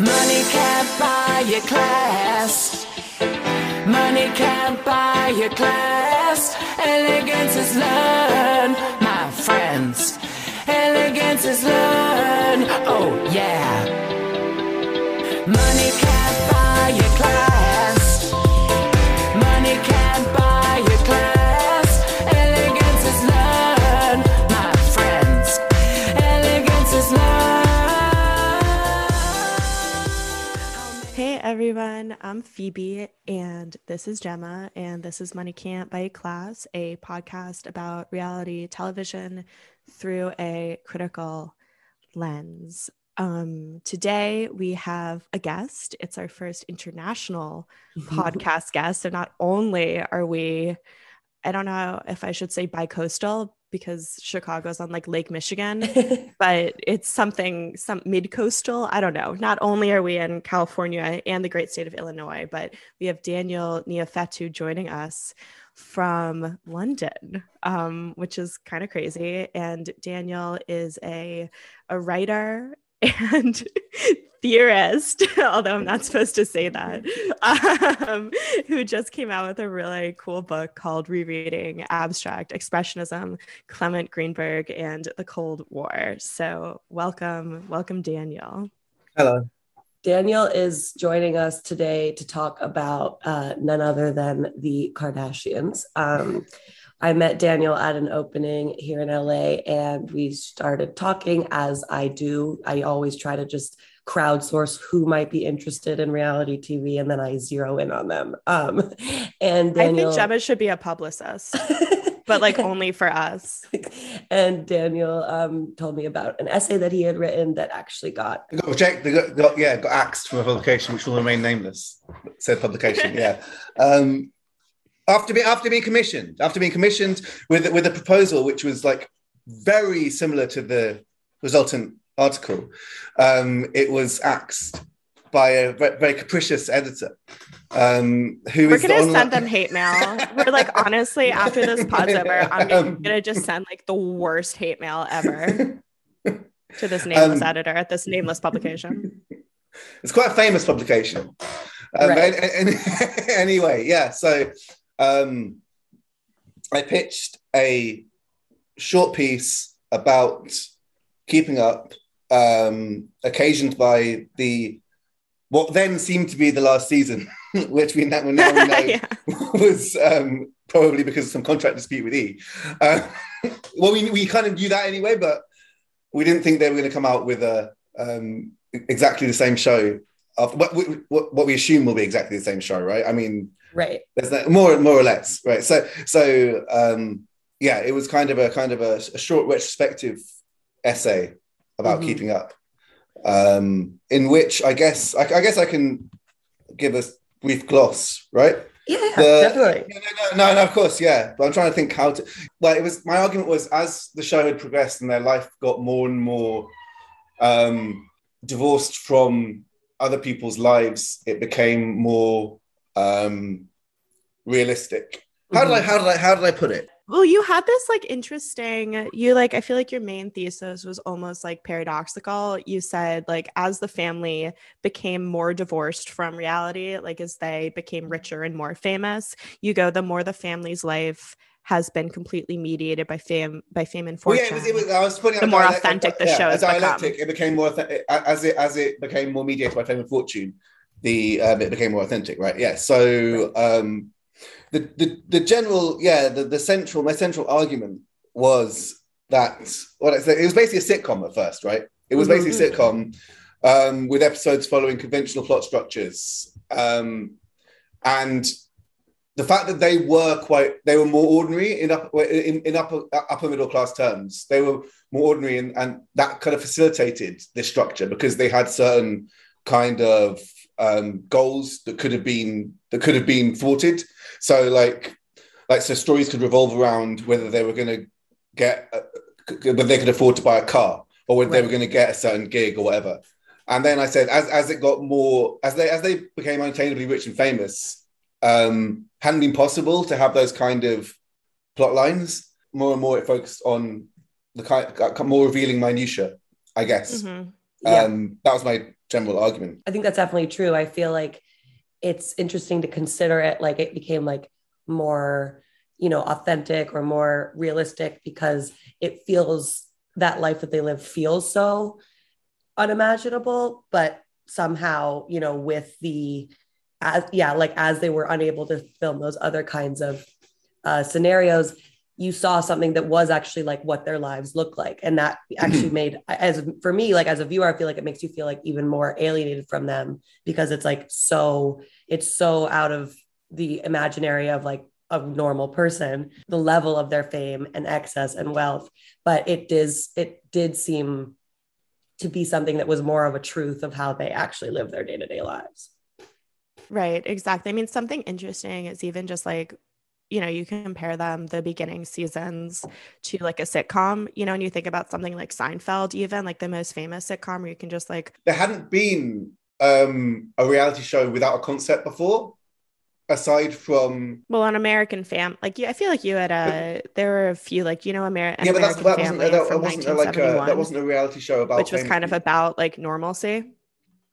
Money can't buy your class. Money can't buy your class. Elegance is learned, my friends. Elegance is learned. Oh, yeah. Everyone, I'm Phoebe and this is Gemma and this is Money Can't Buy Class, a podcast about reality television through a critical lens. Um, today we have a guest. It's our first international podcast guest. So not only are we, I don't know if I should say bi-coastal because Chicago's on like Lake Michigan, but it's something some mid-coastal. I don't know. Not only are we in California and the great state of Illinois, but we have Daniel Niafetu joining us from London, um, which is kind of crazy. And Daniel is a a writer and theorist, although I'm not supposed to say that, um, who just came out with a really cool book called Rereading Abstract Expressionism, Clement Greenberg and the Cold War. So, welcome, welcome, Daniel. Hello. Daniel is joining us today to talk about uh, none other than the Kardashians. Um, I met Daniel at an opening here in LA and we started talking as I do. I always try to just crowdsource who might be interested in reality TV and then I zero in on them. Um, and Daniel, I think Gemma should be a publicist, but like only for us. and Daniel um, told me about an essay that he had written that actually got They got rejected. They got, got yeah, got axed from a publication which will remain nameless. Said publication, yeah. Um, after being after being commissioned, after being commissioned with with a proposal which was like very similar to the resultant article, um, it was axed by a ve- very capricious editor. Um, who We're is gonna online- send them hate mail. We're like, honestly, after this pod's over, I'm gonna, Um, just send like the worst hate mail ever to this nameless Um, editor at this nameless publication. It's quite a famous publication. Um, Right. an- an- anyway, yeah. So um, I pitched a short piece about keeping up, um, occasioned by the what then seemed to be the last season, which we now, now we know yeah. was um, probably because of some contract dispute with E. Uh, well, we, we kind of knew that anyway, but we didn't think they were going to come out with a um, exactly the same show. Of, what, we- what, what we assume will be exactly the same show, right? I mean, right. there's that, more more or less, right? So so um, yeah, it was kind of a kind of a, a short retrospective essay about Mhm. keeping up, um, in which I guess I, I guess I can give a brief gloss, right? Yeah, The- definitely. No, no, no, no, of course, yeah. But I'm trying to think how to. Well, it was my argument was as the show had progressed and their life got more and more um, divorced from other people's lives, it became more um, realistic. How did I? How did I? How did I put it? Well, you had this like interesting, you like, I feel like your main thesis was almost like paradoxical. You said, like, as the family became more divorced from reality, like, as they became richer and more famous, you go, the more the family's life has been completely mediated by fame, by fame and Well, fortune. yeah, it was, it was, I was putting The more authentic the yeah, show has become. dialectic. It became more as it as it became more mediated by fame and fortune. The um, it became more authentic, right? Yeah. So um, the, the the general, yeah, the, the central my central argument was that what I said, it was basically a sitcom at first, right? It was basically a sitcom um, with episodes following conventional plot structures, um, and the fact that they were quite they were more ordinary in up in, in upper upper middle class terms. They were more ordinary and, and that kind of facilitated this structure because they had certain kind of um, goals that could have been that could have been thwarted. So like like so stories could revolve around whether they were going to get a, whether they could afford to buy a car or whether they were going to get a certain gig or whatever. And then i said as, as it got more as they as they became unattainably rich and famous um, hadn't been possible to have those kind of plot lines. More and more, it focused on the kind more revealing minutia, I guess. Mhm. Yeah. Um, that was my general argument. I think that's definitely true. I feel like it's interesting to consider it like it became like more, you know, authentic or more realistic because it feels that life that they live feels so unimaginable, but somehow, you know, with the as yeah, like as they were unable to film those other kinds of uh, scenarios, you saw something that was actually like what their lives look like. And that actually made as for me like as a viewer i feel like it makes you feel like even more alienated from them because it's like so it's so out of the imaginary of like a normal person the level of their fame and excess and wealth. But it does it did seem to be something that was more of a truth of how they actually live their day-to-day lives Right, exactly. I mean, something interesting is even just like, you know, you compare them the beginning seasons to like a sitcom, you know, and you think about something like Seinfeld, even like the most famous sitcom where you can just like, There hadn't been um, a reality show without a concept before, aside from well, on American Fam, like you, I feel like you had a, there were a few like, you know, Ameri- yeah, but American that wasn't that, wasn't a, like a, that wasn't a reality show about which was kind of about like normalcy.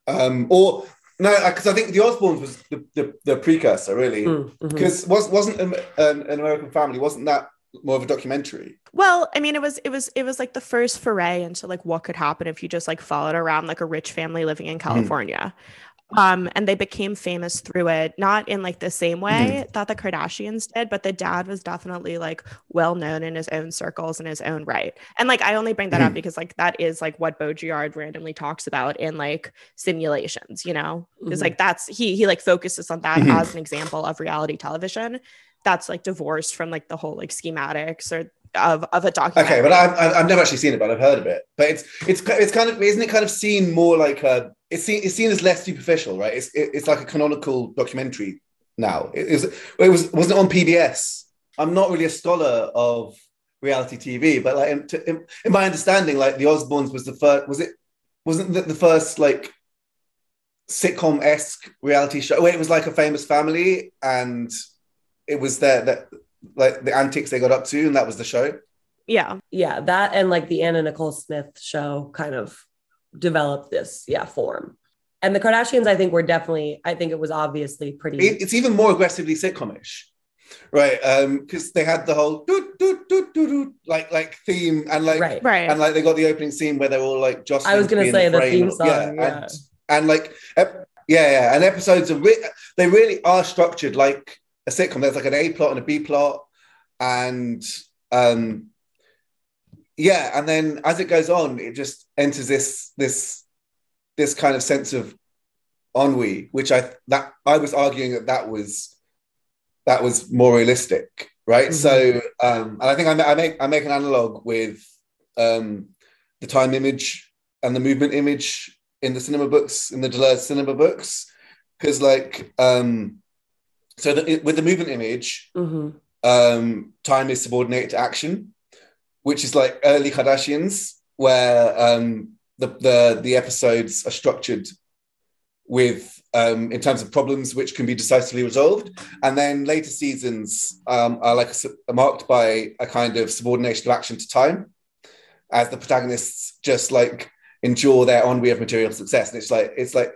um, or no, because I think The Osbournes was the, the, the precursor really, Mm, mhm. because was wasn't an, an, an American Family wasn't that more of a documentary? Well, I mean, it was it was it was like the first foray into like what could happen if you just like followed around like a rich family living in California. Um, and they became famous through it, not in like the same way that the Kardashians did, but the dad was definitely like well known in his own circles in his own right. And like I only bring that up because like that is like what Baudrillard randomly talks about in like simulations, you know, because Mhm. like that's he he like focuses on that Mhm. as an example of reality television that's like divorced from like the whole like schematics or of of a documentary. Okay, but I, I, I've never actually seen it, but I've heard of it. But it's it's it's kind of isn't it kind of seen more like a it's seen it's seen as less superficial, right? It's it, it's like a canonical documentary now. It, was it was wasn't it on PBS. I'm not really a scholar of reality TV, but like in, to- in, in my understanding, like the Osbournes was the first. Was it wasn't the, the first like sitcom esque reality show? Where it was like a famous family, and it was their that like the antics they got up to, and that was the show. yeah, yeah that and like the anna nicole smith show kind of developed this yeah form and the kardashians i think were definitely i think it was obviously pretty it's even more aggressively sitcomish, right? Um, because they had the whole doo, doo, doo, doo, doo, like like theme and like right right. and like they got the opening scene where they're all like jostling. I was gonna to say the frame theme and- song, yeah. and, and like ep- yeah, yeah, and episodes are re- they really are structured like a sitcom. There's like an A plot and a B plot, and um, yeah, and then as it goes on, it just enters this this this kind of sense of ennui, which I that I was arguing that that was that was more realistic, right? Mhm. So, um, and I think I, I make I make an analog with um, the time image and the movement image in the cinema books in the Deleuze cinema books, because like um, so the, with the movement image, Mhm. um, time is subordinate to action, which is like early Kardashians, where um, the, the the episodes are structured with um, in terms of problems which can be decisively resolved, and then later seasons um, are like marked by a kind of subordination of action to time, as the protagonists just like endure their ennui of material success, and it's like it's like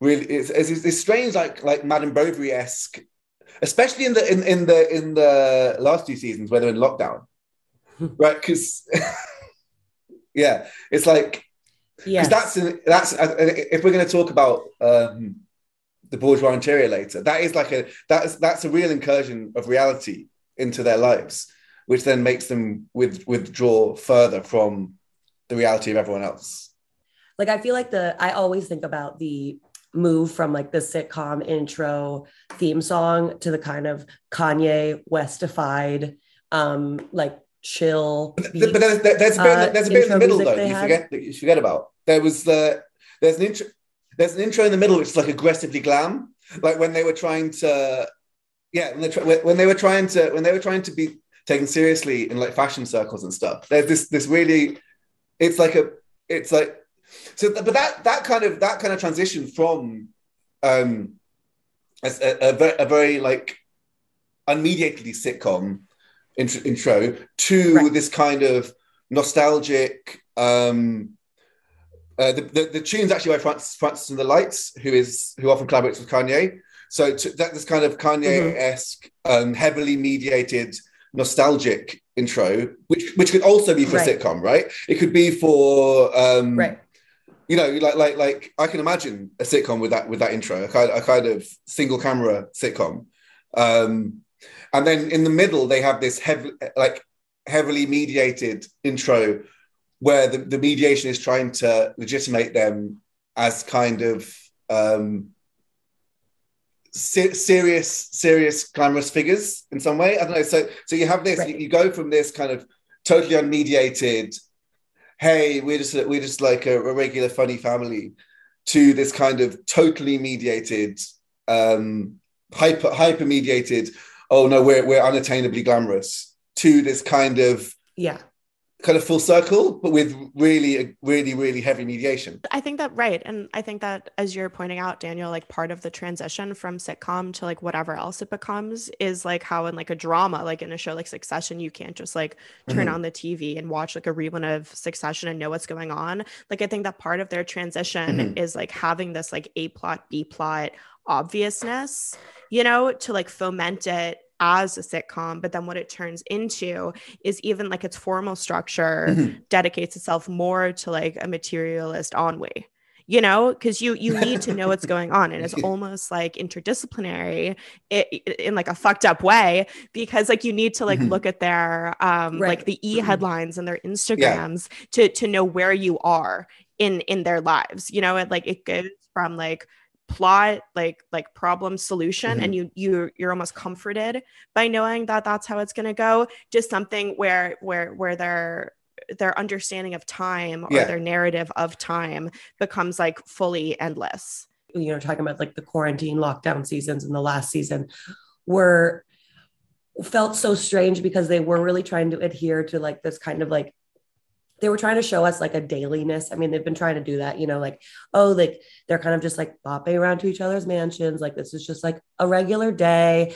really it's, it's, it's strange like like Madame Bovary esque especially in the in, in the in the last two seasons where they're in lockdown right because yeah it's like yes. because that's that's uh, if we're going to talk about um the bourgeois interior later that is like a that's that's a real incursion of reality into their lives which then makes them with, withdraw further from the reality of everyone else. Like i feel like the i always think about the move from like the sitcom intro theme song to the kind of kanye westified um like chill But there's, there's a bit, uh, there's a bit in the middle though you forget that you forget about. There was the there's an intro there's an intro in the middle which is like aggressively glam, like when they were trying to yeah when they when they were trying to when they were trying to be taken seriously in like fashion circles and stuff. There's this this really it's like a it's like so but that that kind of that kind of transition from um a, a, a, ve- a very like unmediatedly sitcom intro, intro to Right. this kind of nostalgic um uh, the, the the tune's actually by Francis, Francis and the Lights, who is who often collaborates with Kanye. So to, that this kind of Kanye esque, um, heavily mediated, nostalgic intro, which which could also be for Right. a sitcom, right? It could be for um, Right. you know, like like like I can imagine a sitcom with that with that intro, a kind a kind of single camera sitcom, um, and then in the middle they have this heavy like heavily mediated intro where the, the mediation is trying to legitimate them as kind of um, se- serious serious glamorous figures in some way. I don't know. So so you have this. Right. You, you go from this kind of totally unmediated hey, we're just we're just like a, a regular funny family, to this kind of totally mediated, um, hyper hyper mediated. Oh no, we're we're unattainably glamorous. To this kind of Yeah. kind of full circle, but with really really really heavy mediation. I think that right. And I think that as you're pointing out, Daniel, like part of the transition from sitcom to like whatever else it becomes is like how in like a drama, like in a show like Succession, you can't just like turn Mhm. on the TV and watch like a rerun of Succession and know what's going on. Like I think that part of their transition Mhm. is like having this like A plot, B plot obviousness, you know, to like foment it as a sitcom. But then what it turns into is even like its formal structure Mhm. dedicates itself more to like a materialist ennui you know because you you need to know what's going on and it's almost like interdisciplinary i- i- in like a fucked up way because like you need to like Mhm. look at their um like the e headlines and their instagrams to to know where you are in in their lives you know it like it goes from like plot like like problem solution and mm-hmm. you you you're almost comforted by knowing that that's how it's going to go. Just something where where where their their understanding of time or Yeah. their narrative of time becomes like fully endless. You know, talking about like the quarantine lockdown seasons and the last season were felt so strange because they were really trying to adhere to like this kind of like they were trying to show us like a dailiness. I mean, they've been trying to do that, you know, like, oh, like they're kind of just like bopping around to each other's mansions. Like this is just like a regular day.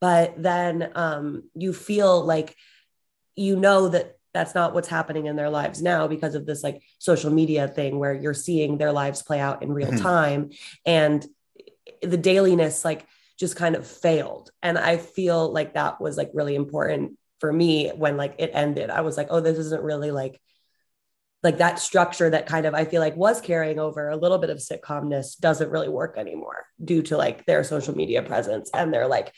But then um, you feel like you know that that's not what's happening in their lives now because of this like social media thing where you're seeing their lives play out in real Mhm. time and the dailiness like just kind of failed and i feel like that was like really important for me when like it ended i was like oh this isn't really like like that structure that kind of i feel like was carrying over a little bit of sitcomness doesn't really work anymore due to like their social media presence and their like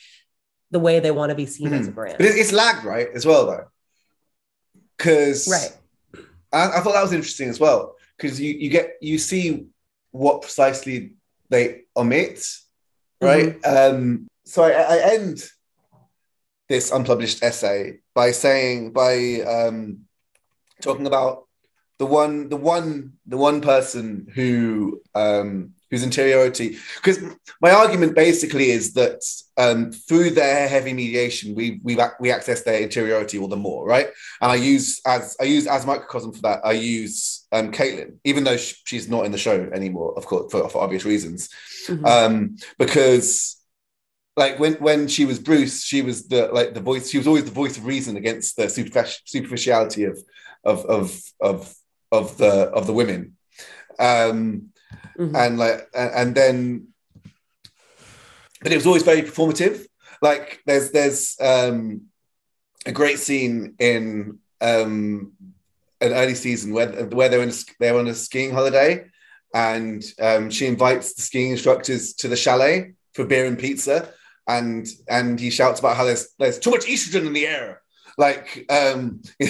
the way they want to be seen as a brand But it's lagged, right, as well, though. Because right I, I thought that was interesting as well. Because you, you get you see what precisely they omit, right? Um, so I, I end this unpublished essay by saying by um, talking about the one the one the one person who um, whose interiority because my argument basically is that um, through their heavy mediation we we we access their interiority all the more right and I use as I use as microcosm for that I use um, Caitlyn even though she's not in the show anymore of course for, for obvious reasons Mhm. um, because like when when she was Bruce, she was the like the voice. She was always the voice of reason against the superfic- superficiality of of of of of the of the women, um, Mhm. and like and, and then, but it was always very performative. Like there's there's um, a great scene in um, an early season where where they're in a, they're on a skiing holiday, and um, she invites the skiing instructors to the chalet for beer and pizza, and and he shouts about how there's there's too much estrogen in the air, like um,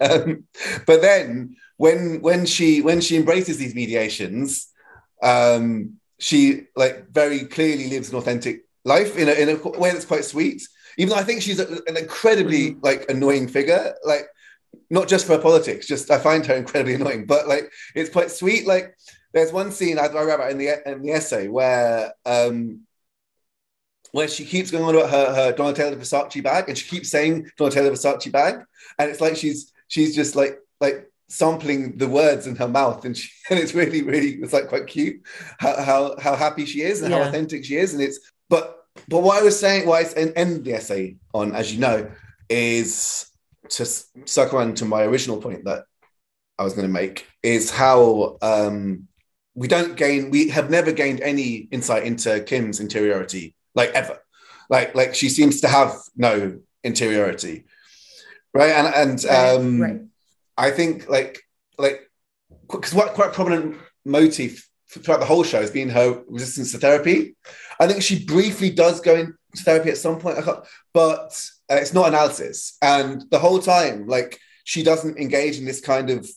um but then when when she when she embraces these mediations, um, she like very clearly lives an authentic life in a in a way that's quite sweet. Even though I think she's a, an incredibly like annoying figure, like not just for her politics, just I find her incredibly annoying, but like it's quite sweet. Like there's one scene I, I wrote about in the in the essay where um where she keeps going on about her, her Donatella Versace bag and she keeps saying Donatella Versace bag. And it's like she's she's just like like sampling the words in her mouth and she and it's really, really it's like quite cute how how, how happy she is and how authentic she is. And it's but but what I was saying, why I end- the essay on, as you know, is to circle around to my original point that I was going to make is how um, we don't gain, we have never gained any insight into Kim's interiority, like ever. Like, like she seems to have no interiority, right? And and um, right. I think like like because what quite a prominent motif throughout the whole show has been her resistance to therapy. I think she briefly does go into therapy at some point, but uh, it's not analysis. And the whole time, like she doesn't engage in this kind of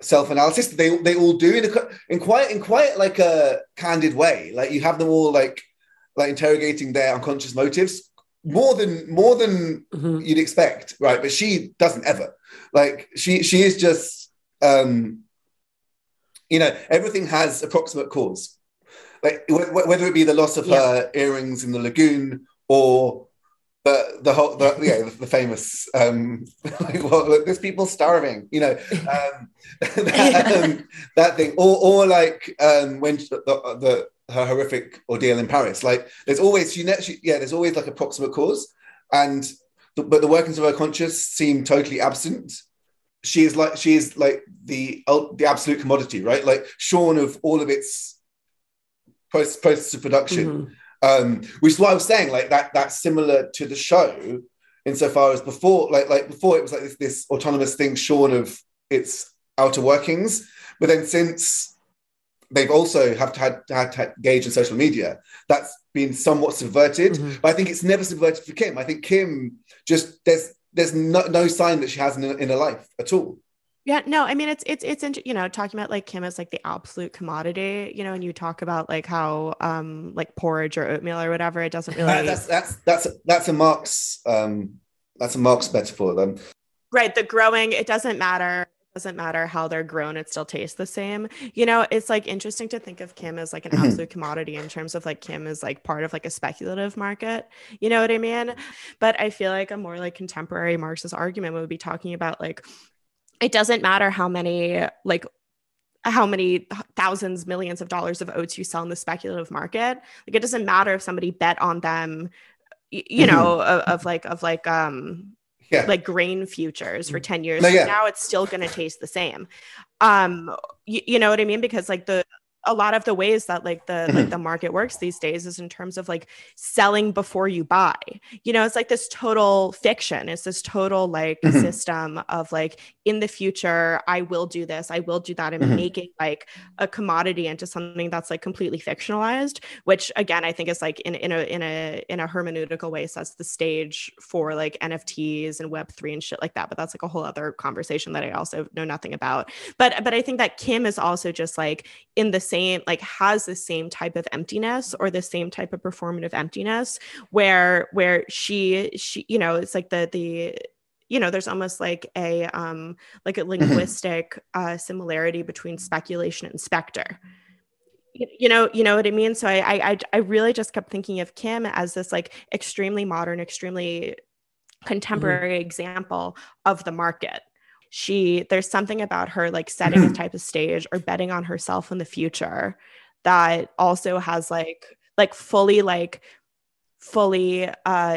self-analysis. They they all do in a in quite in quite like a candid way. Like you have them all like like interrogating their unconscious motives more than more than Mhm. you'd expect, right? But she doesn't ever. Like she she is just um you know, everything has approximate cause. Like wh- wh- whether it be the loss of her earrings in the lagoon or the the whole the, yeah the, the famous um like well look, there's people starving you know um, that, um, that thing or or like um when the, the her horrific ordeal in Paris like there's always she, she yeah there's always like a proximate cause and the, but the workings of her conscious seem totally absent she is like she is like the the absolute commodity right like shorn of all of its post process of production Mhm. um, which is what I was saying. Like that, that's similar to the show, insofar as before, like like before, it was like this, this autonomous thing shorn of its outer workings. But then since they've also have to had, had to engage in social media, that's been somewhat subverted. Mhm. But I think it's never subverted for Kim. I think Kim just there's there's no, no sign that she has in, in her life at all. Yeah, no, I mean it's it's it's you know talking about like Kim as like the absolute commodity, you know, and you talk about like how um like porridge or oatmeal or whatever, it doesn't really that's that's that's that's a Marx um, that's a Marx metaphor. Then right the growing it doesn't matter doesn't matter how they're grown it still tastes the same you know it's like interesting to think of kim as like an Mhm. absolute commodity in terms of like kim is like part of like a speculative market you know what i mean but i feel like a more like contemporary marxist argument would be talking about like it doesn't matter how many like how many thousands millions of dollars of oats you sell in the speculative market like it doesn't matter if somebody bet on them you Mhm. know of, of like of like um yeah, like grain futures for 10 years No, yeah. now it's still going to taste the same. Um you, you know what i mean? Because like the a lot of the ways that like the Mm-hmm. like the market works these days is in terms of like selling before you buy you know it's like this total fiction it's this total like Mhm. system of like in the future i will do this i will do that and Mhm. making like a commodity into something that's like completely fictionalized which again i think is like in, in a in a in a hermeneutical way sets the stage for like nfts and web3 and shit like that but that's like a whole other conversation that i also know nothing about but but i think that kim is also just like in the same like has the same type of emptiness or the same type of performative emptiness where where she she you know it's like the the you know there's almost like a um like a linguistic uh similarity between speculation and specter. You, know you know what i mean? So I, I i i really just kept thinking of kim as this like extremely modern extremely contemporary example of the market she there's something about her like setting a type of stage or betting on herself in the future that also has like like fully like fully uh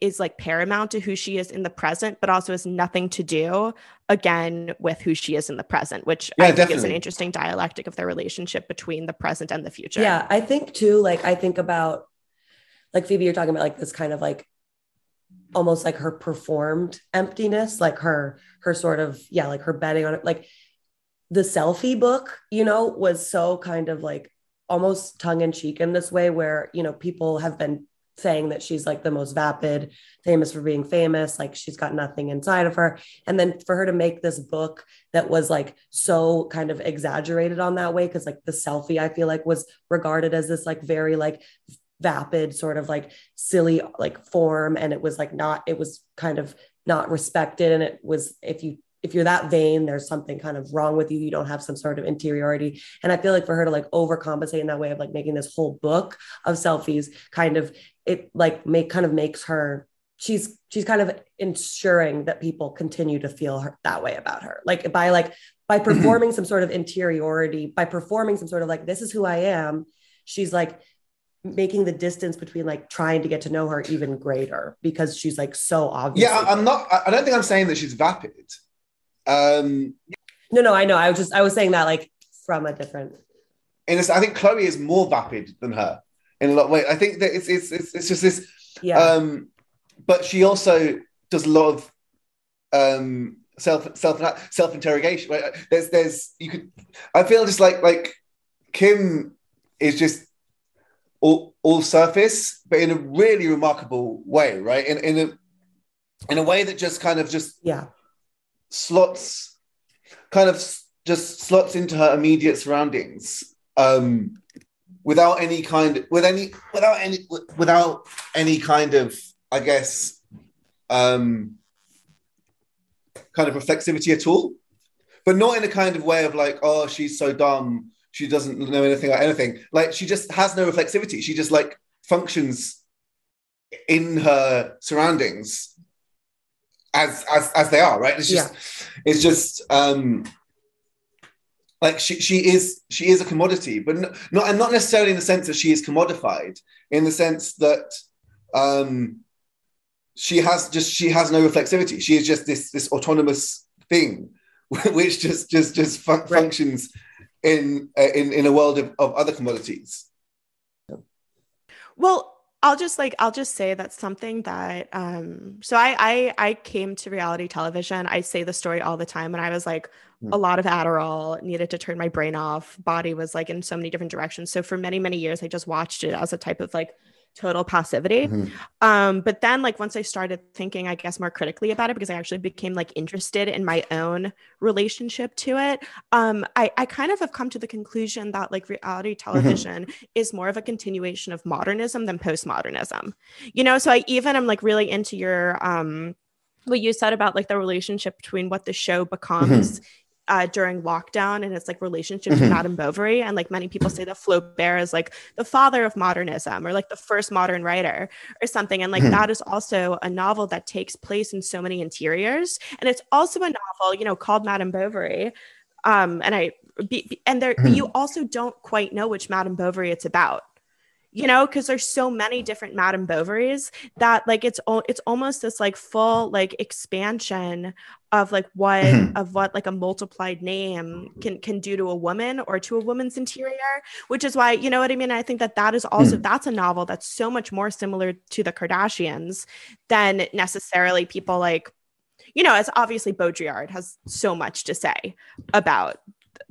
is like paramount to who she is in the present but also has nothing to do again with who she is in the present which Yeah, i think is an interesting dialectic of their relationship between the present and the future. Yeah, I think too, like I think about like Phoebe, you're talking about like this kind of like almost like her performed emptiness, like her her sort of, yeah, like her betting on it. Like the selfie book, you know, was so kind of like almost tongue-in-cheek in this way where, you know, people have been saying that she's like the most vapid, famous for being famous, like she's got nothing inside of her. And then for her to make this book that was like so kind of exaggerated on that way, because like the selfie, I feel like was regarded as this like very like vapid sort of like silly like form and it was like not it was kind of not respected. And it was if you if you're that vain there's something kind of wrong with you. You don't have some sort of interiority. And i feel like for her to like overcompensate in that way of like making this whole book of selfies kind of it like make kind of makes her she's she's kind of ensuring that people continue to feel her, that way about her. Like by like by mm-hmm. performing some sort of interiority by performing some sort of like this is who i am she's like making the distance between like trying to get to know her even greater because she's like so obvious yeah, I'm not. I don't think I'm saying that she's vapid. Um, No, no, I know. I was just I was saying that like from a different. In this, I think Khloé is more vapid than her in a lot of ways. I think that it's it's it's, it's just this. Yeah. Um, but she also does a lot of um self self self interrogation. There's there's you could. I feel just like like Kim is just all all surface, but in a really remarkable way, right? In in a in a way that just kind of just yeah. slots kind of just slots into her immediate surroundings um without any kind with any without any without any kind of i guess um kind of reflexivity at all but not in a kind of way of like oh she's so dumb she doesn't know anything about anything. Like she just has no reflexivity. She just like functions in her surroundings as as as they are right? It's just it's just um like she she is she is a commodity but no, not and not necessarily in the sense that she is commodified in the sense that um she has just she has no reflexivity. She is just this this autonomous thing which just just just fun- functions in uh, in in a world of, of other commodities Well, I'll just like I'll just say that's something that um so I I I came to reality television. I say the story all the time when I was like a lot of Adderall, needed to turn my brain off. Body was like in so many different directions. So for many many years I just watched it as a type of like total passivity. Um but then like once I started thinking I guess more critically about it because I actually became like interested in my own relationship to it. Um I I kind of have come to the conclusion that like reality television is more of a continuation of modernism than postmodernism. You know, so I even am like really into your um what you said about like the relationship between what the show becomes uh, during lockdown and its like relationship to Mhm. Madame Bovary. And like many people say that Flaubert is like the father of modernism or like the first modern writer or something. And like Mhm. that is also a novel that takes place in so many interiors. And it's also a novel, you know, called Madame Bovary. Um, and I be, be- and there Mhm. you also don't quite know which Madame Bovary it's about. You know, because there's so many different Madame Bovarys that like it's al- it's almost this like full like expansion of like what Mhm. of what like a multiplied name can can do to a woman or to a woman's interior which is why you know what i mean i think that that is also that's a novel that's so much more similar to the kardashians than necessarily people like you know as obviously baudrillard has so much to say about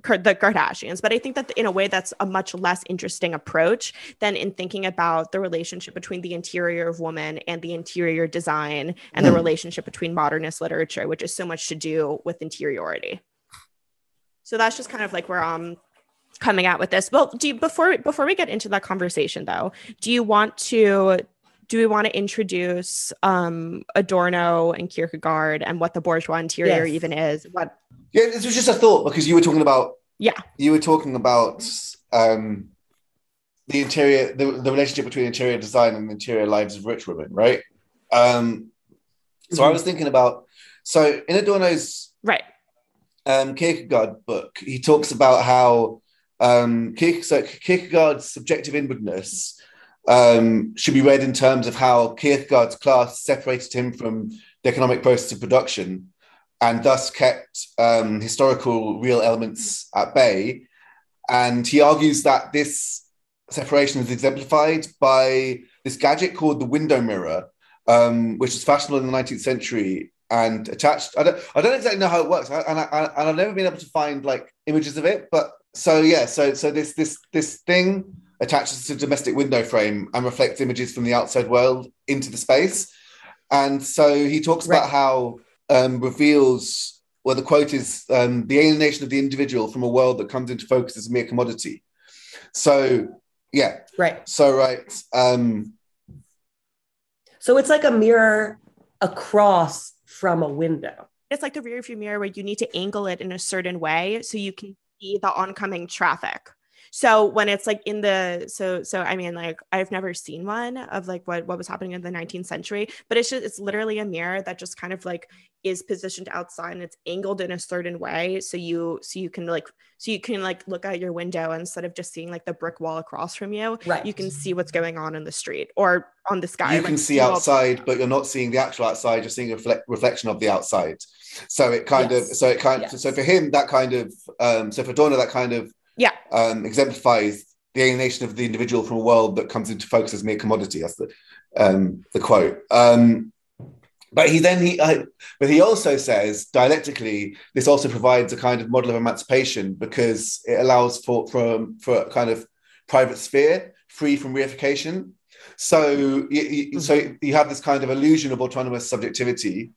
the Kardashians, but I think that in a way that's a much less interesting approach than in thinking about the relationship between the interior of woman and the interior design and the Hmm. relationship between modernist literature, which is so much to do with interiority. So that's just kind of like where I'm coming out with this. Well, do you, before before we get into that conversation though, do you want to do we want to introduce um, Adorno and Kierkegaard and what the bourgeois interior Yes. even is? What yeah this was just a thought because you were talking about Yeah. you were talking about um the interior the, the relationship between interior design and the interior lives of rich women right um so i Mhm. was thinking about so in adorno's right? um, Kierkegaard book, he talks about how um, Kierkegaard's subjective inwardness um, should be read in terms of how Kierkegaard's class separated him from the economic process of production and thus kept um, historical real elements at bay. And he argues that this separation is exemplified by this gadget called the window mirror, um, which was fashionable in the 19th century and attached. I don't, I don't exactly know how it works, I- and, I, and I've never been able to find like images of it. But so yeah, so so this this this thing attaches to a domestic window frame and reflects images from the outside world into the space. And so he talks about how um, reveals. Well, the quote is um, the alienation of the individual from a world that comes into focus as a mere commodity. So, yeah. Right. So, right. Um, So it's like a mirror across from a window. It's like the rear view mirror where you need to angle it in a certain way so you can see the oncoming traffic. So when it's like in the so so i mean like i've never seen one of like what what was happening in the 19th century but it's just it's literally a mirror that just kind of like is positioned outside and it's angled in a certain way so you so you can like so you can like look out your window instead of just seeing like the brick wall across from you Right. you can see what's going on in the street or on the sky you like, can see all- outside, but you're not seeing the actual outside. You're seeing a reflect, reflection of the outside. So it kind Yes. of, so it kind, Yes. so for him, that kind of, um, so for Adorno that kind of, Yeah. um, exemplifies the alienation of the individual from a world that comes into focus as mere commodity. That's the, um, the quote. Um, but he then he, uh, but he also says dialectically, this also provides a kind of model of emancipation because it allows for for for a kind of private sphere free from reification. So, you, you, so you have this kind of illusion of autonomous subjectivity.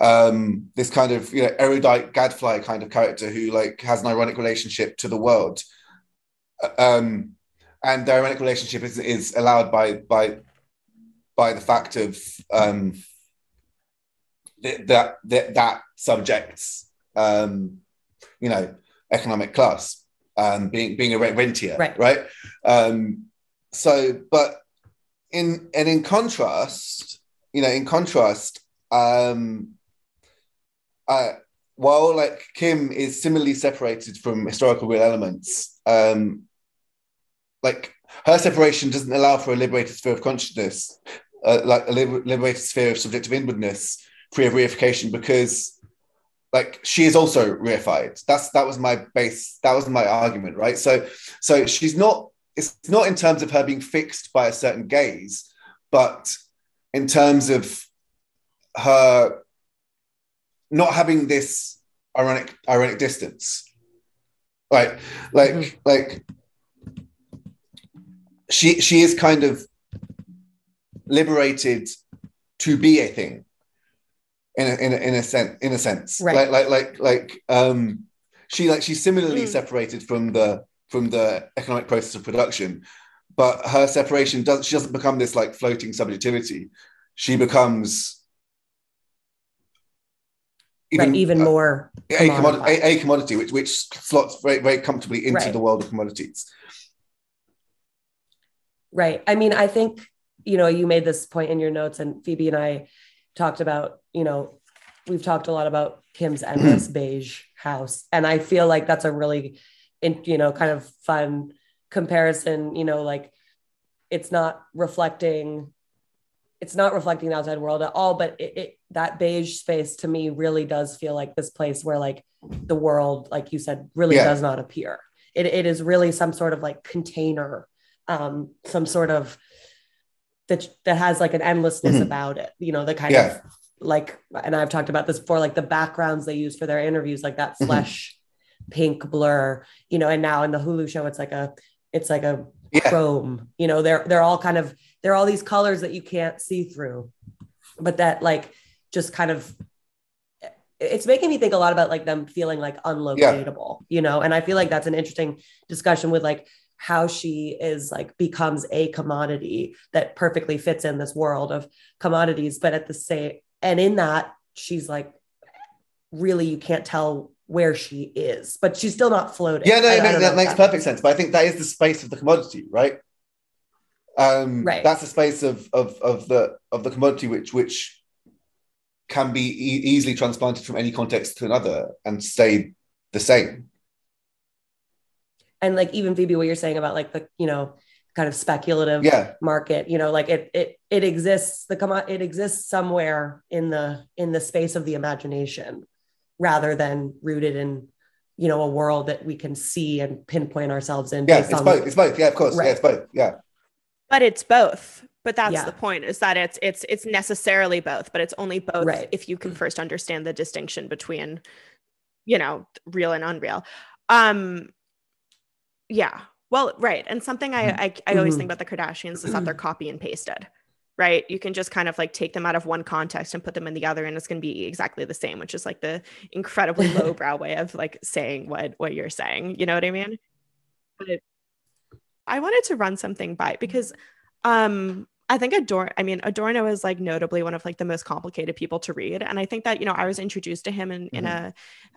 Um, this kind of you know erudite gadfly kind of character who like has an ironic relationship to the world, um, and the ironic relationship is is allowed by by by the fact of um, th- that that that subjects um, you know economic class um, being being a rentier Right. right um, so but in and in contrast you know in contrast um uh while like kim is similarly separated from historical real elements. Um like her separation doesn't allow for a liberated sphere of consciousness uh, like a liber- liberated sphere of subjective inwardness free of reification because like she is also reified. That's that was my base that was my argument right? So so she's not it's not in terms of her being fixed by a certain gaze, but in terms of her not having this ironic ironic distance. Right. Like Mhm. like she she is kind of liberated to be a thing in a, in a, in a sense in a sense Right. like like like like um she like she's similarly Mm. separated from the from the economic process of production but her separation does she doesn't become this like floating subjectivity she becomes right, even uh, more a, commodity, a, a commodity which which slots very very comfortably into Right. the world of commodities Right. I mean, I think, you know, you made this point in your notes, and Phoebe and I talked about, you know, we've talked a lot about Kim's endless beige house. And I feel like that's a really, in, you know, kind of fun comparison, you know, like it's not reflecting. It's not reflecting the outside world at all, but it, it that beige space to me really does feel like this place where like the world, like you said, really Yeah. does not appear. It, it is really some sort of like container um, some sort of that that has like an endlessness Mhm. about it. You know, the kind Yeah. of like, and I've talked about this before, like the backgrounds they use for their interviews, like that Mhm. flesh pink blur. You know, and now in the Hulu show, it's like a it's like a yeah chrome. You know, they're they're all kind of they're all these colors that you can't see through, but that like just kind of it's making me think a lot about like them feeling like unlocatable, you know, and I feel like that's an interesting discussion with like how she is like becomes a commodity that perfectly fits in this world of commodities, but at the same and in that she's like really you can't tell where she is, but she's still not floating. Yeah, no, I- it makes- that perfect sense. But I think that is the space of the commodity, right? Um, Right. That's a space of of of the of the commodity, which which can be e- easily transplanted from any context to another and stay the same. and like even Phoebe, what you're saying about like the you know kind of speculative Yeah, market, you know, like it it it exists the come it exists somewhere in the in the space of the imagination, rather than rooted in you know a world that we can see and pinpoint ourselves in. yeah, it's on both. It's both. Yeah, of course. Right. Yeah, it's both. Yeah, but it's both. But that's Yeah. the point is that it's it's it's necessarily both but it's only both Right. if you can first understand the distinction between you know real and unreal. Um yeah. Well right. And something i i, I always Mhm. think about the kardashians is that they're copy and pasted right? You can just kind of like take them out of one context and put them in the other and it's going to be exactly the same which is like the incredibly lowbrow way of like saying what what you're saying. You know what i mean? But i wanted to run something by because um i think adorno i mean adorno is like notably one of like the most complicated people to read. And i think that you know i was introduced to him in in a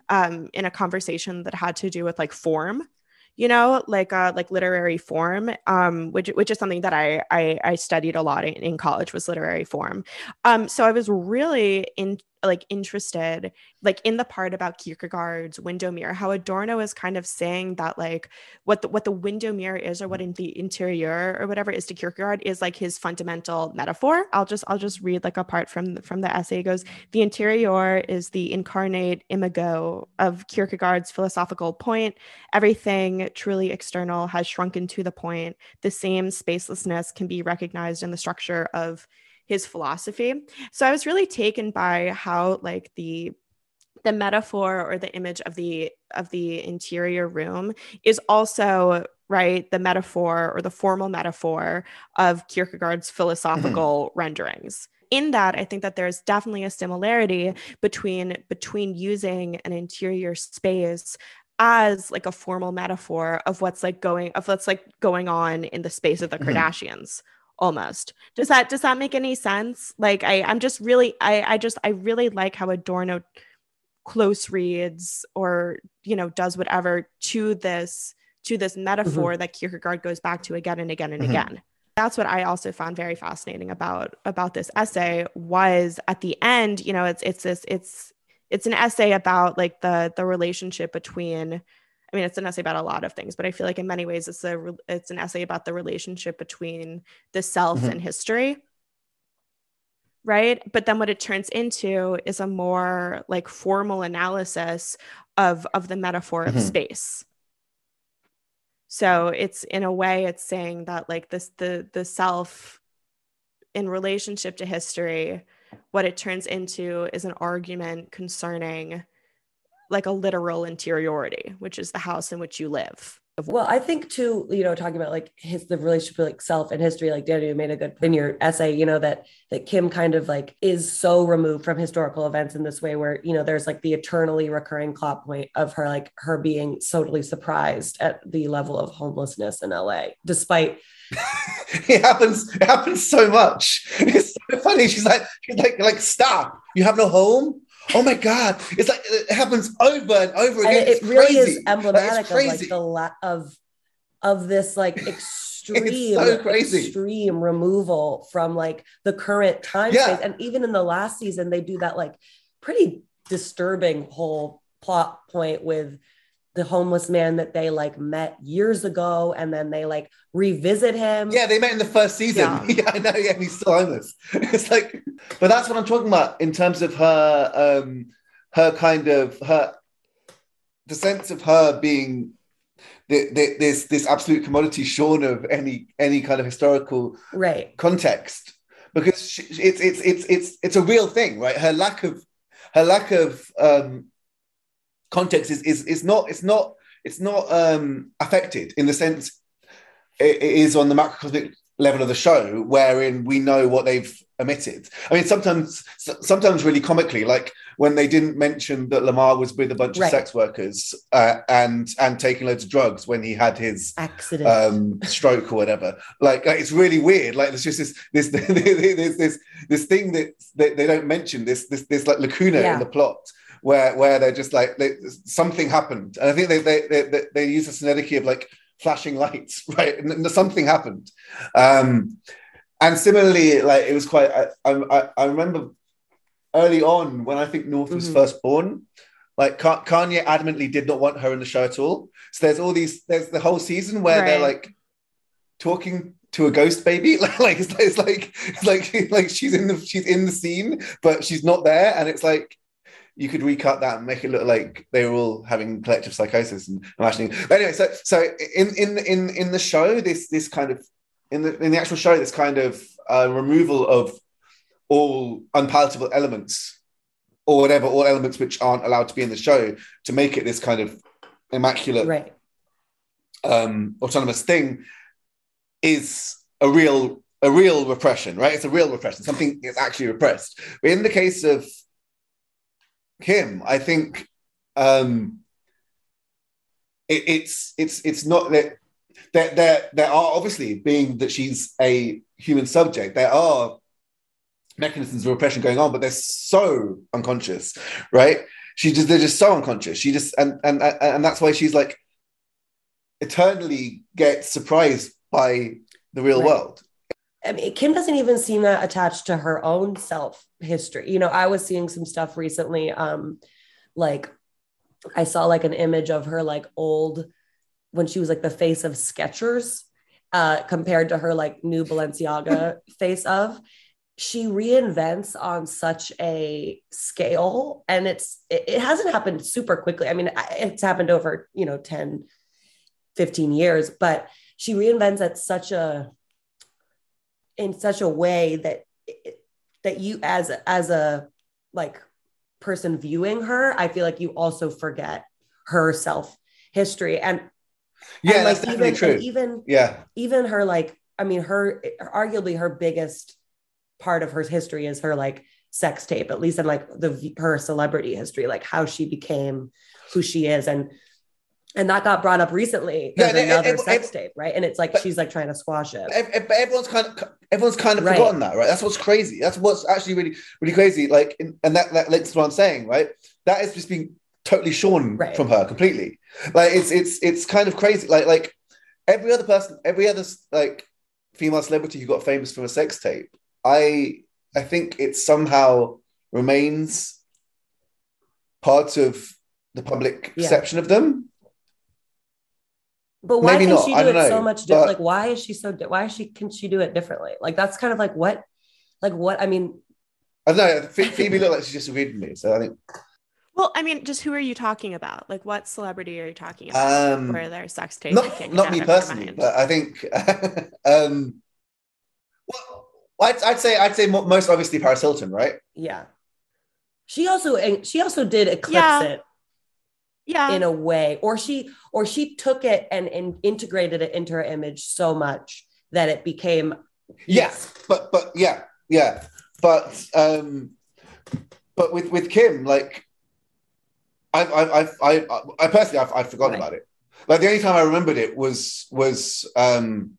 um in a conversation that had to do with like form you know, like uh, like literary form, um, which which is something that I I, I studied a lot in, in college was literary form. Um, so I was really in like interested like in the part about Kierkegaard's window mirror, how Adorno is kind of saying that like what the what the window mirror is or what in the interior or whatever is to Kierkegaard is like his fundamental metaphor. I'll just I'll just read like a part from from the essay. It goes, the interior is the incarnate imago of Kierkegaard's philosophical point. Everything truly external has shrunken to the point. The same spacelessness can be recognized in the structure of his philosophy. So I was really taken by how like the the metaphor or the image of the of the interior room is also right the metaphor or the formal metaphor of Kierkegaard's philosophical mm-hmm. renderings in that i think that there's definitely a similarity between between using an interior space as like a formal metaphor of what's like going of what's like going on in the space of the mm-hmm. kardashians almost does that does that make any sense like i i'm just really i i just i really like how adorno close reads or you know does whatever to this to this metaphor mm-hmm. that kierkegaard goes back to again and again and mm-hmm. again that's what i also found very fascinating about about this essay was at the end you know it's it's this it's it's an essay about like the the relationship between I mean, it's an essay about a lot of things, but I feel like in many ways it's a it's an essay about the relationship between the self mm-hmm. and history. Right. But then what it turns into is a more like formal analysis of of the metaphor mm-hmm. of space. So it's in a way it's saying that like this the the self in relationship to history, what it turns into is an argument concerning like a literal interiority, which is the house in which you live. Well, I think too, you know, talking about like his the relationship with like self and history, like Danny, you made a good in your essay, you know, that that Kim kind of like is so removed from historical events in this way where, you know, there's like the eternally recurring plot point of her like her being totally surprised at the level of homelessness in LA, despite it happens, it happens so much. It's so funny. She's like, she's like, like, stop. You have no home? Oh my god. It's like it happens over and over again. and it, really crazy. is emblematic like, of like the la- of of this like extreme so extreme removal from like the current time yeah. space. And even in the last season they do that like pretty disturbing whole plot point with the homeless man that they like met years ago and then they like revisit him. Yeah, they met in the first season. Yeah, yeah I know. Yeah, he's still homeless. It's like, but that's what I'm talking about in terms of her, um, her kind of her, the sense of her being the, the, this this absolute commodity shorn of any any kind of historical right context because she, it's it's it's it's it's a real thing, right? Her lack of her lack of um, context is is, is not it's not it's not um, affected in the sense it, it is on the macrocosmic level of the show wherein we know what they've omitted i mean sometimes sometimes really comically like when they didn't mention that lamar was with a bunch right. of sex workers uh, and and taking loads of drugs when he had his accident. um, stroke or whatever. Like, like, it's really weird. Like there's just this this this this, this thing that, that they don't mention this this this like lacuna yeah. in the plot where where they're just like they, something happened, and I think they they they, they use a synecdoche of like flashing lights, right? And something happened. Um, and similarly, like it was quite. I I, I remember early on when I think North was mm-hmm. first born. Like Kanye adamantly did not want her in the show at all. So there's all these. There's the whole season where right. they're like talking to a ghost baby like, like it's, it's like it's like like she's in the she's in the scene but she's not there and it's like you could recut that and make it look like they were all having collective psychosis and imagining. But anyway, so so in in in in the show, this this kind of in the in the actual show, this kind of uh, removal of all unpalatable elements or whatever, all elements which aren't allowed to be in the show to make it this kind of immaculate, right. um, autonomous thing is a real a real repression, right? It's a real repression. Something is actually repressed. But in the case of Kim. I think um, it, it's it's it's not that there, there there are obviously being that she's a human subject. There are mechanisms of repression going on, but they're so unconscious, right? She just they're just so unconscious. She just and and and that's why she's like eternally gets surprised by the real Right. world. I mean, Kim doesn't even seem that attached to her own self history. You know, I was seeing some stuff recently. Um, like I saw like an image of her like old when she was like the face of Skechers, uh, compared to her like new Balenciaga face of. She reinvents on such a scale, and it's it, it hasn't happened super quickly. I mean, it's happened over you know 10, 15 years, but she reinvents at such a in such a way that that you as as a like person viewing her i feel like you also forget her self history. And Yeah, and like even true. even yeah, even her like i mean her arguably her biggest part of her history is her like sex tape at least in like the her celebrity history like how she became who she is. And and that got brought up recently Yeah, there's and it- another it- sex it- tape right and it's like she's like trying to squash it but everyone's kind of everyone's kind of Right. forgotten that, right? That's what's crazy. That's what's actually really really crazy. Like, in, and that that links to what I'm saying, right? That is just being totally shorn Right. from her completely. Like, it's it's it's kind of crazy. Like like every other person, every other like female celebrity who got famous from a sex tape, I I think it somehow remains part of the public Yeah. perception of them. But why Maybe can not, she do it don't so much different? but- Like, why is she so? Di- why is she? Can she do it differently? Like, that's kind of like what, like what? I mean, I don't know. Ph- Phoebe looked like she disagreed with me, so I think Well, I mean, just who are you talking about? Like, what celebrity are you talking about? Um, where their sex tape not not me personally, but I think um, well, I'd, I'd say I'd say most obviously Paris Hilton, right? yeah. She also and she also did eclipse Yeah. it yeah, in a way, or she or she took it and, and integrated it into her image so much that it became Yes, but but yeah, yeah, but um, but with with Kim, like, I've I've I've I, I personally I've, I've forgotten Right. about it. Like the only time I remembered it was was um,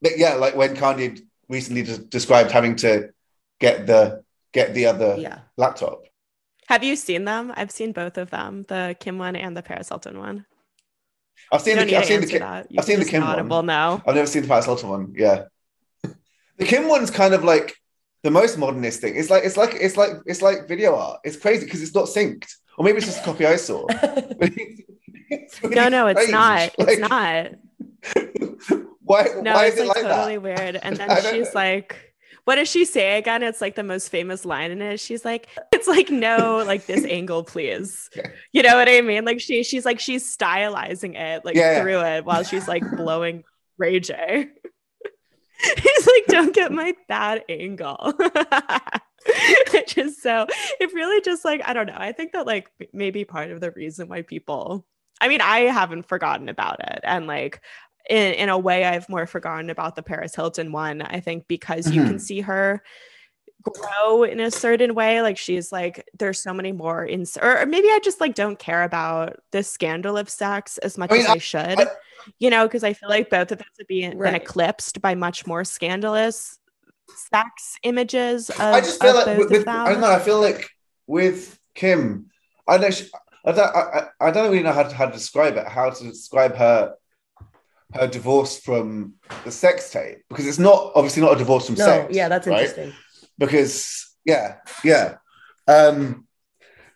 but yeah, like when Kanye recently de- described having to get the get the other yeah. laptop. Have you seen them? I've seen both of them, the Kim one and the Paris Hilton one. I've You seen don't the need I've seen the answer Kim, that. You I've seen the Kim nod and one. We'll. I've never seen the Paris Hilton one. Yeah, the Kim one's kind of like the most modernist thing. It's like it's like it's like it's like video art. It's crazy because it's not synced, or maybe it's just a copy I saw. Really No, no, it's strange. not. Like, It's not. Why? No, why it's is it like, like, totally that? weird. And then she's know. like, what does she say again? It's like the most famous line in it. She's like, it's like, no, like this angle, please. You know what I mean? Like she she's like she's stylizing it like Yeah, yeah. through it while she's like blowing Ray J. He's like, don't get my bad angle. Which is so it really just like, I don't know. I think that like maybe part of the reason why people I mean, I haven't forgotten about it. And like in, in a way, I've more forgotten about the Paris Hilton one. I think because you can mm-hmm. see her grow in a certain way. Like she's like, there's so many more in, or maybe I just like don't care about the scandal of sex as much I mean, as I, I- should, I- you know, because I feel like both of those have been, Right. been eclipsed by much more scandalous sex images of, I just feel like with, with. I don't know. I feel like with Kim, I know she, I don't I, I I don't really know how to, how to describe it. How to describe her her divorce from the sex tape because it's not obviously not a divorce from no, sex. yeah, that's right? interesting. because yeah yeah um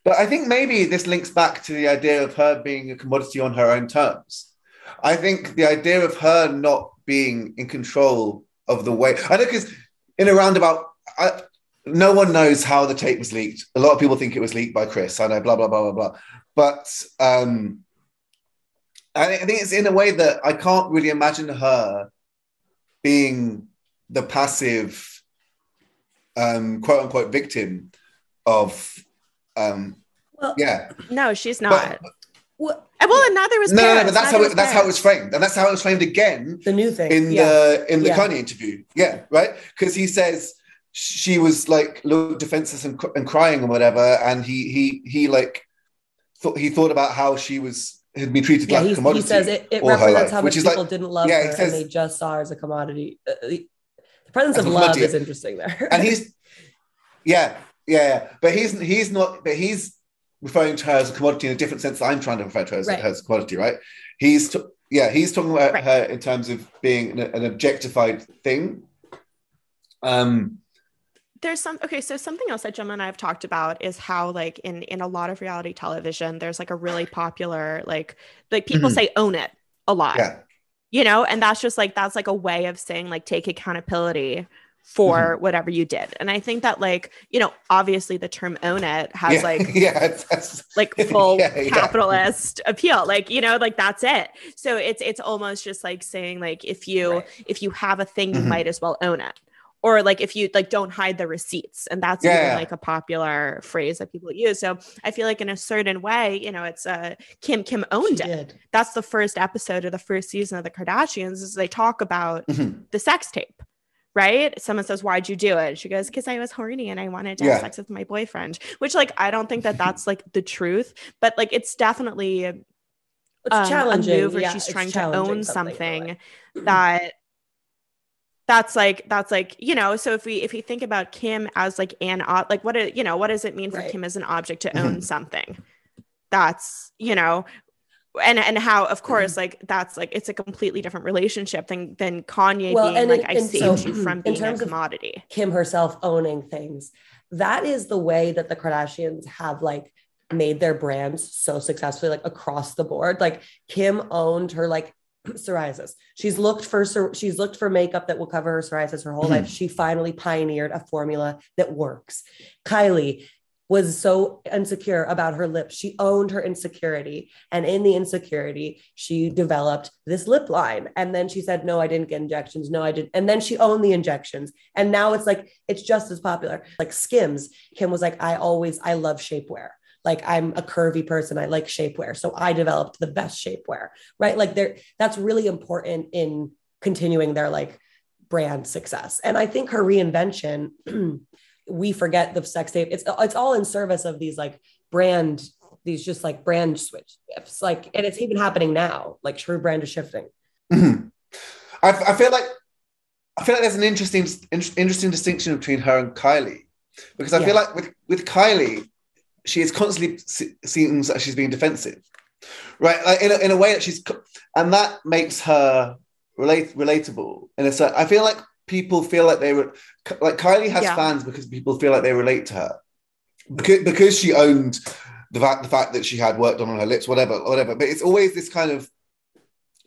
but i think maybe this links back to the idea of her being a commodity on her own terms i think the idea of her not being in control of the way i know because in a roundabout I, no one knows how the tape was leaked a lot of people think it was leaked by chris i know blah blah blah blah blah but um I think it's in a way that I can't really imagine her being the passive um, quote unquote victim of um, Well, yeah. no, she's not. what, Uh, well, and neither was no, no, no, but that's neither how it, that's how it was framed, and that's how it was framed again the new thing in yeah. the in the Yeah. Kanye interview. Yeah, right. Because he says she was like looked defenseless and, and crying and whatever, and he he he like thought he thought about how she was had been treated yeah, like a commodity. he says it, it represents how much people like- didn't love yeah, her says- and they just saw her as a commodity. Uh, the the presence of love is interesting there. and he's yeah, yeah, yeah. But he's he's not. But he's referring to her as a commodity in a different sense. I'm trying to refer to her as, Right. as a commodity, right? He's t- yeah, he's talking about Right. her in terms of being an, an objectified thing. Um, there's some okay so something else that gemma and i have talked about is how like in in a lot of reality television there's like a really popular like like people Mhm. say own it a lot yeah, you know and that's just like that's like a way of saying like take accountability for Mm-hmm. whatever you did and i think that like you know obviously the term own it has yeah, like yeah, like full Yeah, capitalist appeal like you know like that's it so it's it's almost just like saying like if you Right. if you have a thing you Mhm. might as well own it or like if you like don't hide the receipts and that's Yeah. even like a popular phrase that people use so i feel like in a certain way you know it's uh kim kim She owned it did. that's the first episode of the first season of the kardashians is they talk about Mhm. the sex tape right someone says why'd you do it she goes because i was horny and i wanted to Yeah. have sex with my boyfriend which like i don't think that that's like the truth but like it's definitely It's um, challenging. a move where yeah, she's trying to own in a something that that's like that's like you know so if we if we think about kim as like an ob- like what it you know what does it mean for Right. kim as an object to own mm-hmm. something that's you know and and how of mm-hmm. course like that's like it's a completely different relationship than than kanye Well, being and like in- i saved so, you mm-hmm. from in being a terms of- commodity Kim herself owning things. That is the way that the Kardashians have like made their brands so successfully, like across the board. Like Kim owned her like psoriasis. She's looked for she's looked for makeup that will cover her psoriasis her whole Mhm. life. She finally pioneered a formula that works. Kylie was so insecure about her lips. She owned her insecurity. And in the insecurity, she developed this lip line. And then she said, No, I didn't get injections. No, I didn't. And then she owned the injections. And now it's like, it's just as popular. Like Skims, Kim was like, I always, I love shapewear. Like I'm a curvy person. I like shapewear. So I developed the best shapewear, right? Like there, that's really important in continuing their like brand success. And I think her reinvention, we forget the sex tape. It's it's all in service of these like brand, these just like brand switch shifts. Like, and it's even happening now. Like true brand is shifting. Mhm. I, I feel like I feel like there's an interesting interesting distinction between her and Kylie because I Yeah. feel like with with Kylie, she is constantly se- seems that she's being defensive, right? Like in a, in a way that she's and that makes her relate relatable. And it's I feel like people feel like they were like Kylie has Yeah. fans because people feel like they relate to her because, because she owned the fact the fact that she had worked on her lips, whatever, whatever. But it's always this kind of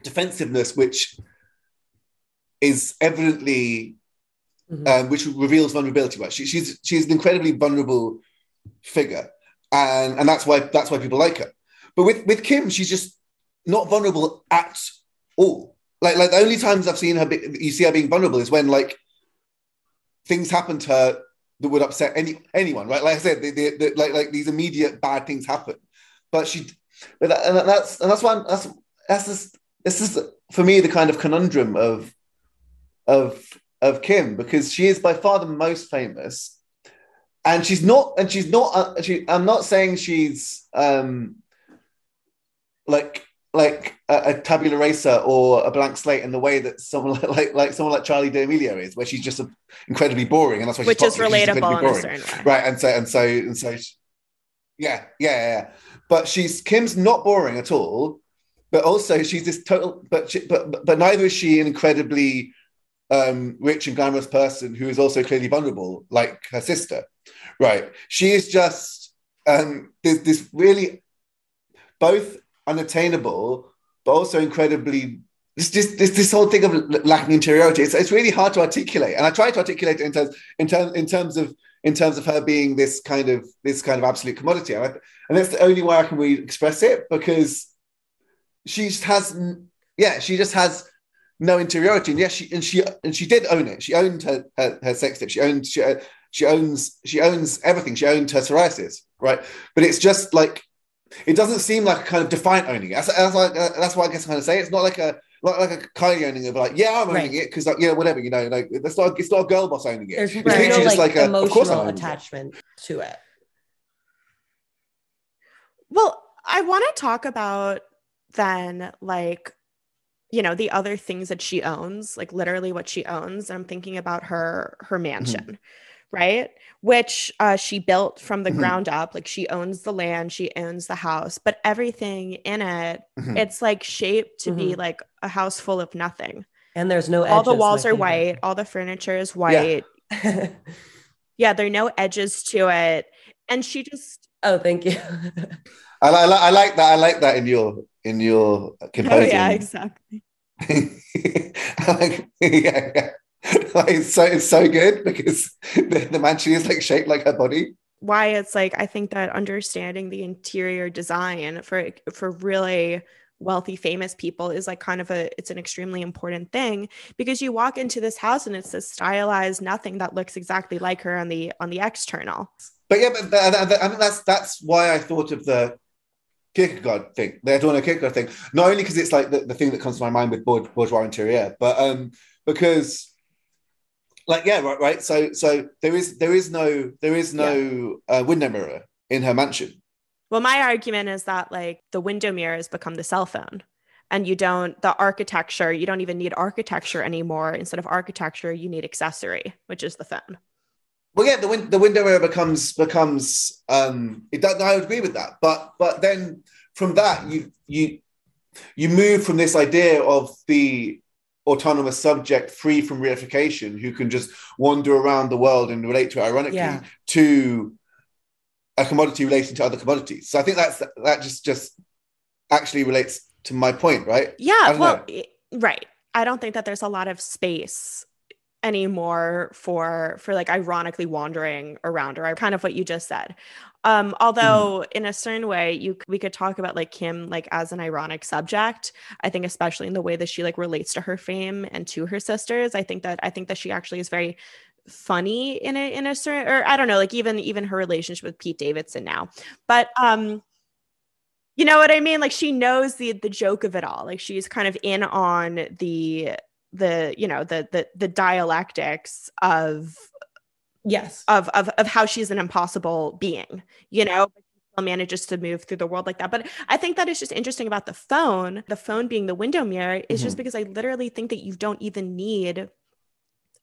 defensiveness which is evidently Mhm. um, which reveals vulnerability. Right, she, she's she's an incredibly vulnerable figure, and and that's why that's why people like her. But with with Kim, she's just not vulnerable at all. Like like the only times I've seen her, be, you see her being vulnerable is when like things happen to her that would upset any anyone. Right, like I said, like like these immediate bad things happen, but she, but that, and that's and that's why I'm, that's that's just this is for me the kind of conundrum of of of Kim because she is by far the most famous, and she's not, and she's not. Uh, she, I'm not saying she's um, like like a, a tabula rasa or a blank slate in the way that someone like like, like someone like Charli D'Amelio is, where she's just incredibly boring, and that's why she's which is relatable incredibly in a certain way right? And so and so and so, she- yeah, yeah, yeah. But she's Kim's not boring at all, but also she's this total. But she, but but- but neither is she an incredibly um, rich and glamorous person who is also clearly vulnerable, like her sister, right? She is just um, there's this really both unattainable, but also incredibly. It's just this, this whole thing of lacking interiority. It's, it's really hard to articulate, and I try to articulate it in terms in terms in terms of in terms of her being this kind of this kind of absolute commodity, and, I, and that's the only way I can really express it because she just has yeah she just has no interiority and yes she and she and she did own it she owned her her, her sex tape she owned she, she owns she owns everything she owned her psoriasis right but it's just like it doesn't seem like a kind of defiant owning it that's, that's, why, uh, that's why I guess I'm trying to say it's not like a not like a Kylie owning it, but like yeah, I'm owning Right. it because like yeah, whatever you know, like that's not it's not a girl boss owning it. There's, It's literally no just like, like a, emotional owning it. attachment to it. Well, I want to talk about then like you know the other things that she owns, like literally what she owns. And I'm thinking about her her mansion. right? Which uh, she built from the Mhm. ground up. Like she owns the land, she owns the house, but everything in it, Mhm. it's like shaped to be Mhm. like a house full of nothing. And there's no all the walls are favorite. white, all the furniture is white. Yeah, there are no edges to it. And she just, oh, thank you. I, li- I, I like that. I like that in your in your oh, yeah, exactly. like, yeah, yeah. Like, it's so it's so good because the, the mansion is like shaped like her body. Why it's like, I think that understanding the interior design for for really wealthy famous people is like kind of a it's an extremely important thing because you walk into this house and it's this stylized nothing that looks exactly like her on the on the external But yeah, but th- th- th- I think that's that's why I thought of the Kierkegaard thing, They're the Adorno Kierkegaard thing. Not only because it's like the, the thing that comes to my mind with bourgeois interior, but um because like yeah, right, right. So so there is there is no there is no uh, window mirror in her mansion. Well, my argument is that like the window mirror has become the cell phone. And you don't, the architecture, you don't even need architecture anymore. Instead of architecture, you need accessory, which is the phone. Well, yeah, the win- the window mirror becomes becomes um it I would agree with that. But but then from that you you you move from this idea of the autonomous subject free from reification who can just wander around the world and relate to it ironically Yeah. to a commodity relating to other commodities. So I think that's that just just actually relates to my point, right? Yeah. Well, know. right. I don't think that there's a lot of space anymore for for like ironically wandering around or kind of what you just said. Um although in a certain way you we could talk about like kim like as an ironic subject. I think especially in the way that she like relates to her fame and to her sisters i think that i think that she actually is very funny in a in a certain or i don't know like even even her relationship with pete davidson now. But um you know what i mean? Like she knows the the joke of it all. Like she's kind of in on the the you know the the the dialectics of yes. of of of how she's an impossible being you know but she still manages to move through the world like that but i think that is just interesting about the phone the phone being the window mirror is just Mhm. because i literally think that you don't even need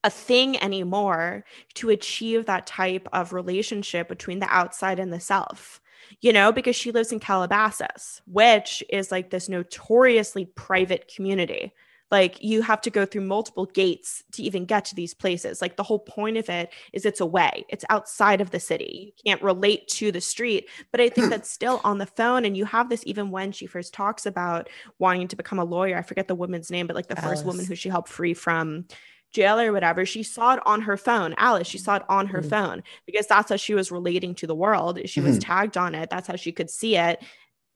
a thing anymore to achieve that type of relationship between the outside and the self you know because she lives in calabasas which is like this notoriously private community like you have to go through multiple gates to even get to these places. Like the whole point of it is it's away it's outside of the city. You can't relate to the street. But i think that's still on the phone. And you have this even when she first talks about wanting to become a lawyer. I forget the woman's name but like the first woman who she helped free from jail or whatever she saw it on her phone. Alice she saw it on her Mhm. phone because that's how she was relating to the world. She was tagged on it. That's how she could see it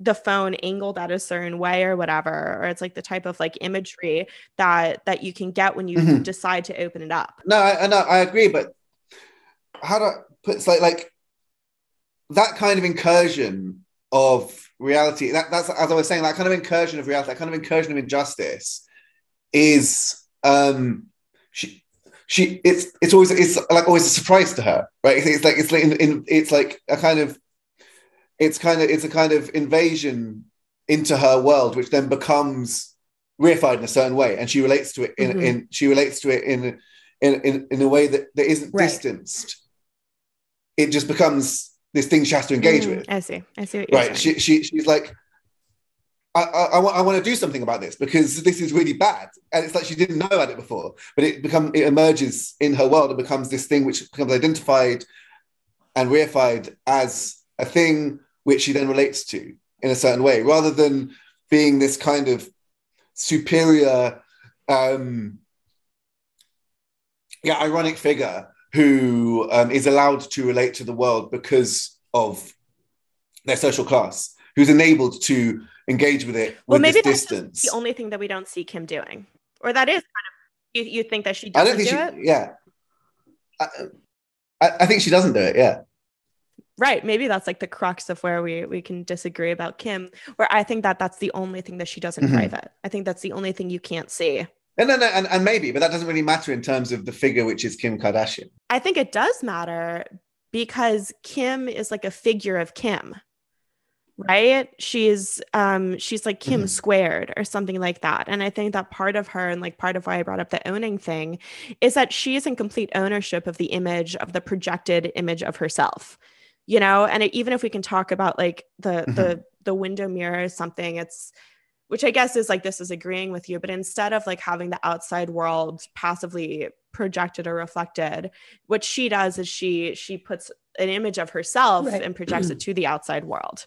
the phone angled at a certain way or whatever or it's like the type of like imagery that that you can get when you Mhm. decide to open it up No, I, I know, I agree, but how do I put it's like like that kind of incursion of reality? That, that's as I was saying, that kind of incursion of reality, that kind of incursion of injustice is um she she it's it's always it's like always a surprise to her, right? It's, it's like it's like in, in, it's like a kind of it's kind of it's a kind of invasion into her world, which then becomes reified in a certain way, and she relates to it in, Mhm. in she relates to it in in, in, in a way that, that isn't Right. distanced. It just becomes this thing she has to engage Mm, with. i see i see what you're Right. saying. She, she, she's like, I, I, I, want, I want to do something about this because this is really bad. And it's like she didn't know about it before, but it become it emerges in her world. It becomes this thing which becomes identified and reified as a thing which she then relates to in a certain way, rather than being this kind of superior, um, yeah, ironic figure who um, is allowed to relate to the world because of their social class, who's enabled to engage with it well with maybe this distance. the only thing that we don't see kim doing or that is kind of you, you think that she I doesn't don't think do she, it yeah. I, I, I think she doesn't do it, yeah. Right maybe that's like the crux of where we we can disagree about kim where i think that that's the only thing that she does in Mhm. private i think that's the only thing you can't see And, no, no, and, and maybe, but that doesn't really matter in terms of the figure which is Kim Kardashian. i think it does matter because kim is like a figure of kim right she's um she's like kim Mhm. squared or something like that and i think that part of her and like part of why i brought up the owning thing is that she is in complete ownership of the image of the projected image of herself you know and it, even if we can talk about like the the the window mirror is something it's which i guess is like this is agreeing with you but instead of like having the outside world passively projected or reflected what she does is she she puts an image of herself Right. and projects it to the outside world.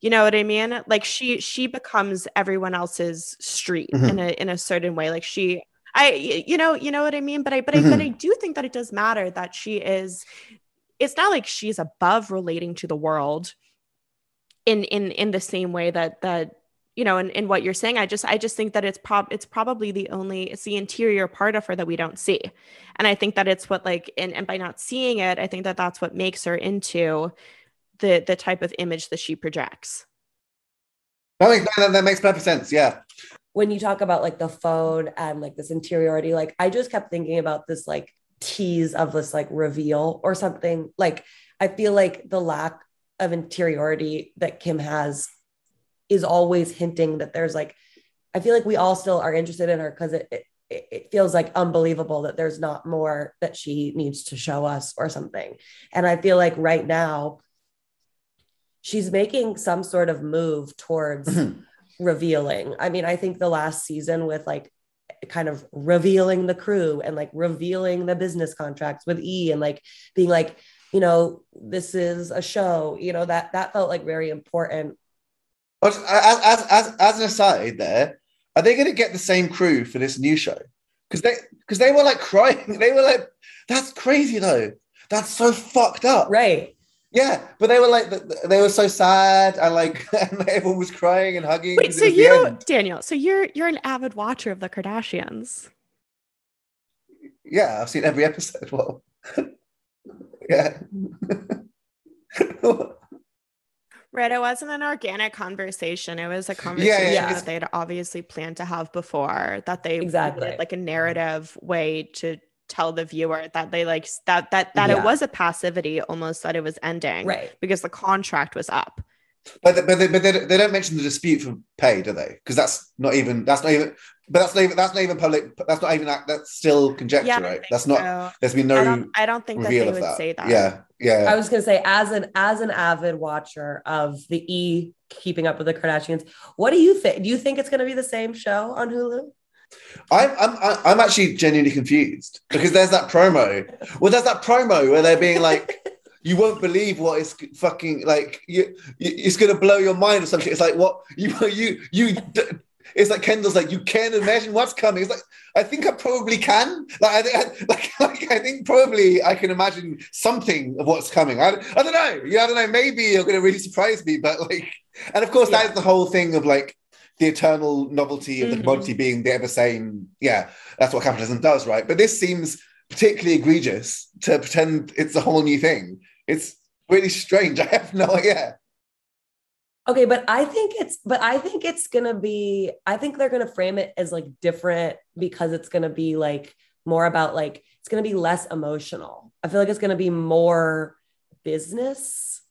You know what i mean? Like she she becomes everyone else's street Mhm. in a in a certain way. Like she I you know you know what i mean? But i but i but i do think that it does matter that she is it's not like she's above relating to the world in in in the same way that that you know in, in what you're saying i just i just think that it's prob it's probably the only it's the interior part of her that we don't see and i think that it's what like and, and by not seeing it i think that that's what makes her into the the type of image that she projects That makes, that, that makes perfect sense. Yeah. when you talk about like the phone and like this interiority, like I just kept thinking about this like tease of this like reveal or something. Like I feel like the lack of interiority that Kim has is always hinting that there's like, I feel like we all still are interested in her because it, it it feels like unbelievable that there's not more that she needs to show us or something. And I feel like right now she's making some sort of move towards Mhm. revealing. I mean, I think the last season with like kind of revealing the crew and like revealing the business contracts with E and like being like, you know, this is a show, you know, that that felt like very important. But as, as, as, as an aside, there, are they going to get the same crew for this new show? Because they because they were like crying. They were like, "That's crazy, though. That's so fucked up." Right. Yeah, but they were like, they were so sad, and like and everyone was crying and hugging. Wait, so you daniel so you're you're an avid watcher of the kardashians yeah, I've seen every episode. Well, yeah. Right. It wasn't an organic conversation. It was a conversation yeah, that it's- they'd obviously planned to have before, that they Exactly. wanted, like a narrative way to tell the viewer that they like that that that Yeah. it was a passivity almost that it was ending Right. because the contract was up. But but they, but they, they don't mention the dispute for pay, do they? Because that's not even that's not even. But that's not even that's not even public. That's not even that. That's still conjecture, Yeah, right? That's not. so. There's been I no don't I don't think that they would that. say that. Yeah, yeah. I was gonna say, as an as an avid watcher of the E keeping up with the Kardashians, what do you think? Do you think it's gonna be the same show on Hulu? I'm I'm I'm actually genuinely confused because there's that promo. Well, there's that promo where they're being like, "You won't believe what is fucking like. You, you it's gonna blow your mind or something." It's like what you you you. It's like Kendall's like you can't imagine what's coming. It's like I think I probably can. Like I think like, like I think probably I can imagine something of what's coming. I, I don't know. Yeah, I don't know. Maybe you're gonna really surprise me, but like, and of course that Yeah. is the whole thing of like the eternal novelty of the Mhm. commodity being the ever same. Yeah, that's what capitalism does, right? But this seems particularly egregious to pretend it's a whole new thing. It's really strange. I have no idea. Okay, but I think it's but I think it's gonna be I think they're gonna frame it as like different because it's gonna be like more about like it's gonna be less emotional. I feel like it's gonna be more business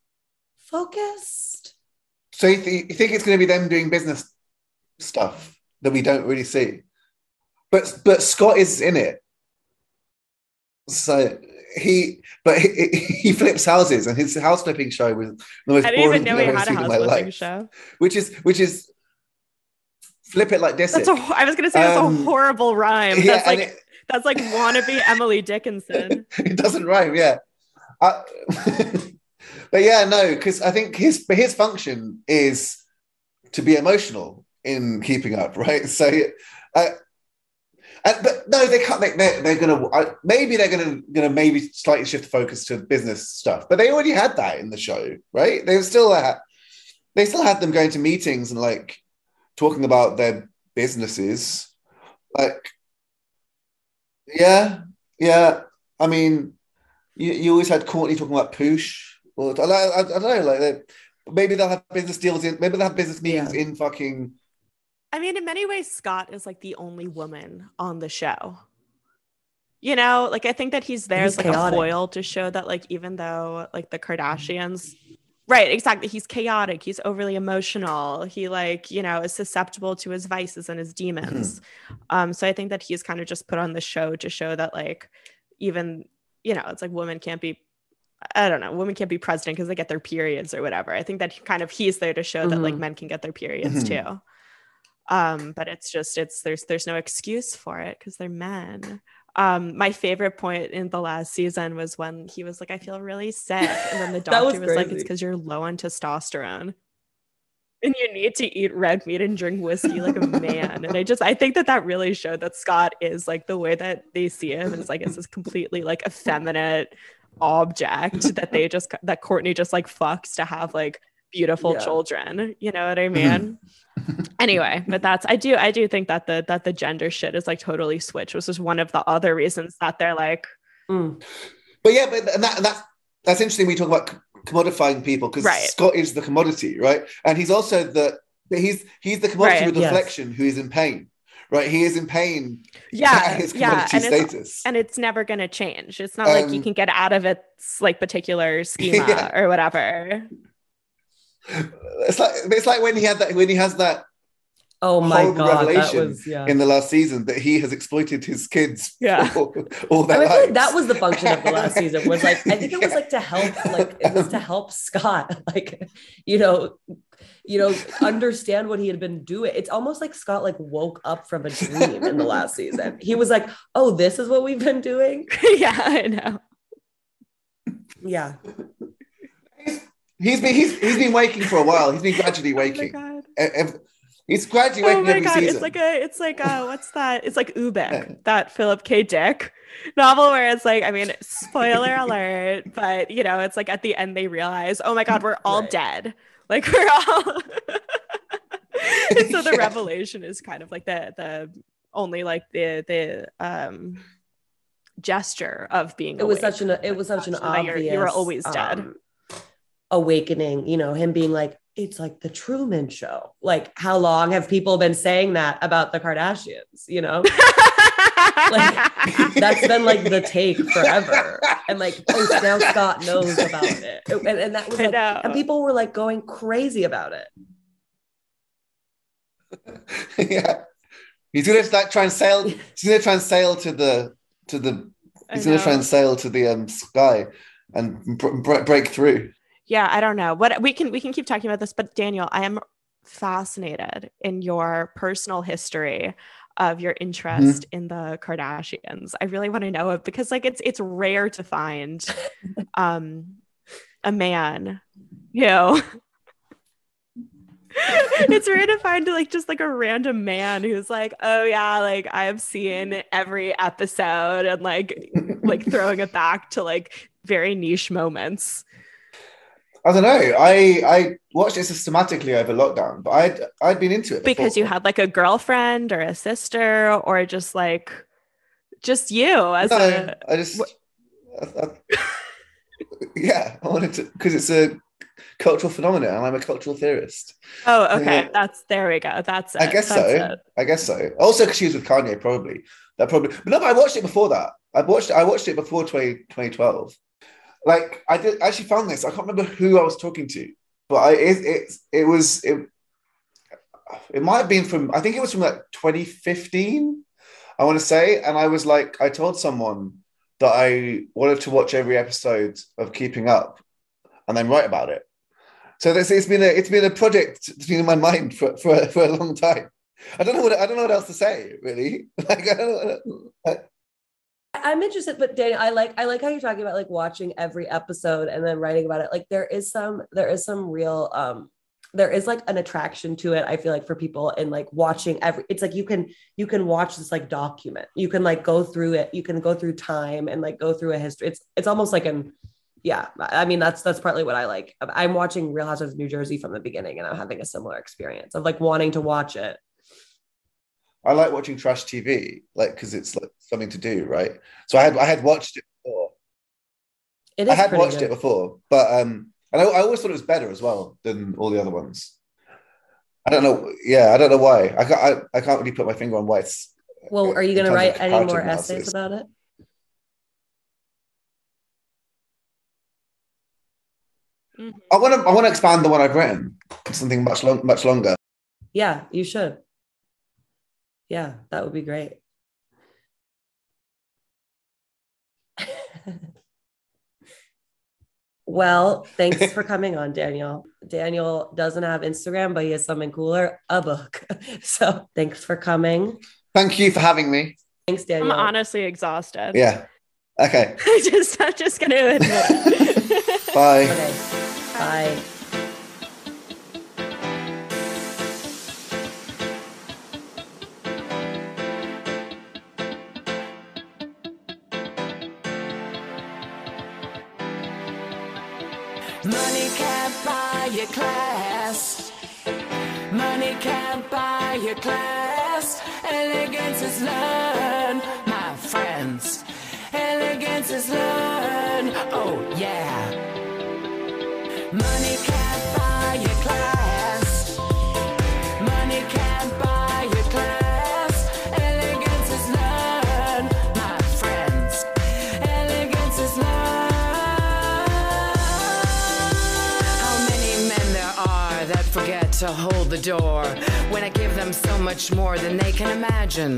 focused. So you, th- you think it's going to be them doing business stuff that we don't really see? But but Scott is in it, so he but he, he flips houses, and his house flipping show was the most I didn't boring even know thing he I've ever had a seen in house my flipping life. show. Which is which is flip it like this. That's a, I was gonna say that's Um, a horrible rhyme. yeah, That's like it, that's like wannabe Emily Dickinson. it doesn't rhyme. Yeah, I, but yeah, no, because I think his his function is to be emotional in keeping up, right? So, uh, and, but no, they can't. They, they're, they're gonna I, maybe they're gonna gonna maybe slightly shift the focus to business stuff, but they already had that in the show, right? They were still had they still had them going to meetings and like talking about their businesses, like yeah, yeah. I mean, you, you always had Kourtney talking about poosh. Or I, I, I don't know, like they- maybe they'll have business deals in. Maybe they'll have business meetings in fucking. I mean, in many ways, Scott is like the only woman on the show. You know, like I think that he's there He's as like chaotic. a foil to show that, like, even though like the Kardashians Right, exactly. He's chaotic. He's overly emotional. He like, you know, is susceptible to his vices and his demons. Um, so I think that he's kind of just put on the show to show that like even, you know, it's like women can't be I don't know, women can't be president because they get their periods or whatever. I think that kind of he's there to show that like Mhm. men can get their periods Mhm. too. Um, but it's just it's there's there's no excuse for it because they're men. Um, my favorite point in the last season was when he was like, I feel really sick. And then the That was doctor was, like. It's because you're low on testosterone. And you need to eat red meat and drink whiskey like a man. And I just, I think that that really showed that Scott is like the way that they see him is like, it's this completely like effeminate object that they just, that Kourtney just like fucks to have like beautiful Yeah. children. You know what I mean? anyway but that's i do i do think that the that the gender shit is like totally switched which is one of the other reasons that they're like Mm. But yeah, but and that, and that's that's interesting. We talk about commodifying people because Right. Scott is the commodity, right? And he's also the he's he's the commodity Right, with yes. reflection who is in pain, right? He is in pain yeah his yeah commodity and it's, status. and it's never going to change it's not like you Um, can get out of its like particular schema Yeah. or whatever it's like it's like when he had that when he has that Oh my Horrible god, that revelation was yeah. in the last season that he has exploited his kids Yeah. for all I mean, I feel like that was the function of the last season. Was like I think it was Yeah. like to help, like it was to help Scott, like you know, you know, understand what he had been doing. It's almost like Scott like woke up from a dream in the last season. He was like, "Oh, this is what we've been doing." yeah i know Yeah, he's been he's, he's been waking for a while. He's been gradually oh my waking. god E- ev- He's gradually oh my every god season. it's like a it's like uh what's that it's like Ubik Yeah. that philip k dick novel where it's like i mean spoiler alert but you know it's like at the end they realize oh my god we're all Right. dead like we're all and so the Yeah. revelation is kind of like the the only like the the um gesture of being it was awake. such an it was such an That obvious. you're- you were always dead. um, awakening. You know, him being like, "It's like the Truman Show." Like, how long have people been saying that about the Kardashians? You know. like, that's been like the take forever. And like, oh, now Scott knows about it. And, and that was like, and people were like going crazy about it. yeah. He's gonna like try and sail. He's gonna try and sail to the to the. He's gonna try and sail to the um sky and br- br- break through. Yeah i don't know. What we can we can keep talking about this but daniel i am fascinated in your personal history of your interest in the kardashians. I really want to know it because like it's it's rare to find um a man you know? It's rare to find like just like a random man who's like oh yeah like i've seen every episode and like like throwing it back to like very niche moments I don't know. I I watched it systematically over lockdown, but I'd I'd been into it because you had like a girlfriend or a sister or just like just you as No, a I just. I- I- yeah, I wanted to because it's a cultural phenomenon, and I'm a cultural theorist. oh okay that's there we go that's it I guess that's so. it. I guess so. Also, because she was with Kanye, probably. That probably. But no, but I watched it before that. I watched. I watched it before 20, 2012. Like I did. I actually found this. I can't remember who I was talking to, but I it it, it was it. It might have been from. I think it was from like 2015. I want to say, and I was like, I told someone that I wanted to watch every episode of Keeping Up, and then write about it. So this it's been a it's been a project that's been in my mind for for, for a long time. I don't know what I don't know what else to say really. Like I don't know. I'm interested, but Daniel, I like I like how you're talking about like watching every episode and then writing about it. Like there is some there is some real um there is like an attraction to it. I feel like for people and like watching every it's like you can you can watch this like document. You can like go through it. You can go through time and like go through a history. It's it's almost like an yeah. I mean that's that's partly what I like. I'm watching Real Housewives of New Jersey from the beginning and I'm having a similar experience of like wanting to watch it. I like watching trash TV, like because it's like something to do, right? So I had I had watched it before. It is I had watched good. it before, but um, and I, I always thought it was better as well than all the other ones. I don't know. Yeah, I don't know why. I can't. I, I can't really put my finger on why it's. Well, are you going to write any more analysis. essays about it? Mhm. I want to I want to expand the one I've written something much long, much longer. Yeah, you should. Yeah, that would be great. well, thanks for coming on, Daniel. Daniel doesn't have Instagram, but he has something cooler a book. So thanks for coming. Thank you for having me. Thanks, Daniel. I'm honestly exhausted. Yeah. Okay. I just, I'm just gonna admit. Bye. Okay. Bye. Money your class. Money can't buy your class. Elegance is learned, my friends. Elegance is learned. Oh, yeah. To hold the door when I give them so much more than they can imagine?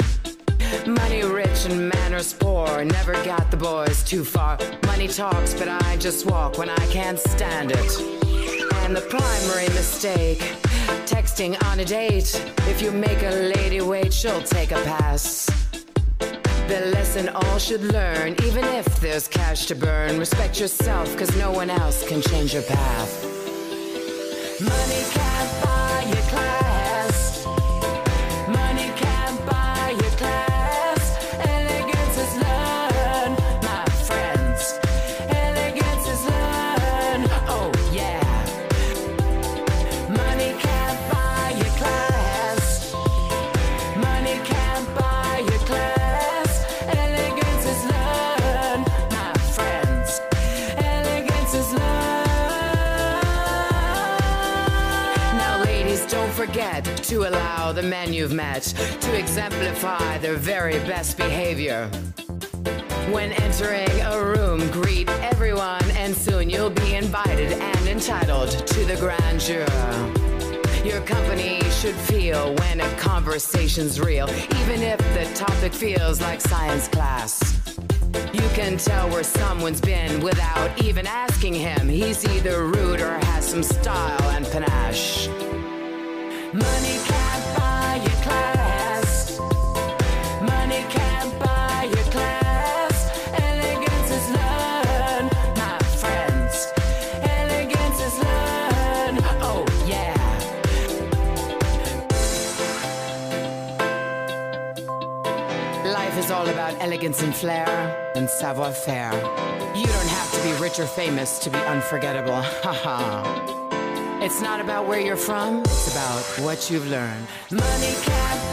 Money rich and manners poor, never got the boys too far. Money talks, but I just walk when I can't stand it. And the primary mistake, texting on a date. If you make a lady wait, she'll take a pass. The lesson all should learn, even if there's cash to burn. Respect yourself, cause no one else can change your path. Money can't buy to allow the men you've met to exemplify their very best behavior. When entering a room, greet everyone, and soon you'll be invited and entitled to the grandeur. Your company should feel when a conversation's real, even if the topic feels like science class. You can tell where someone's been without even asking him. He's either rude or has some style and panache. Elegance is learned. My friends. Elegance is learned. Oh yeah. Life is all about elegance and flair and savoir faire. You don't have to be rich or famous to be unforgettable. Haha. It's not about where you're from, it's about what you've learned. Money can't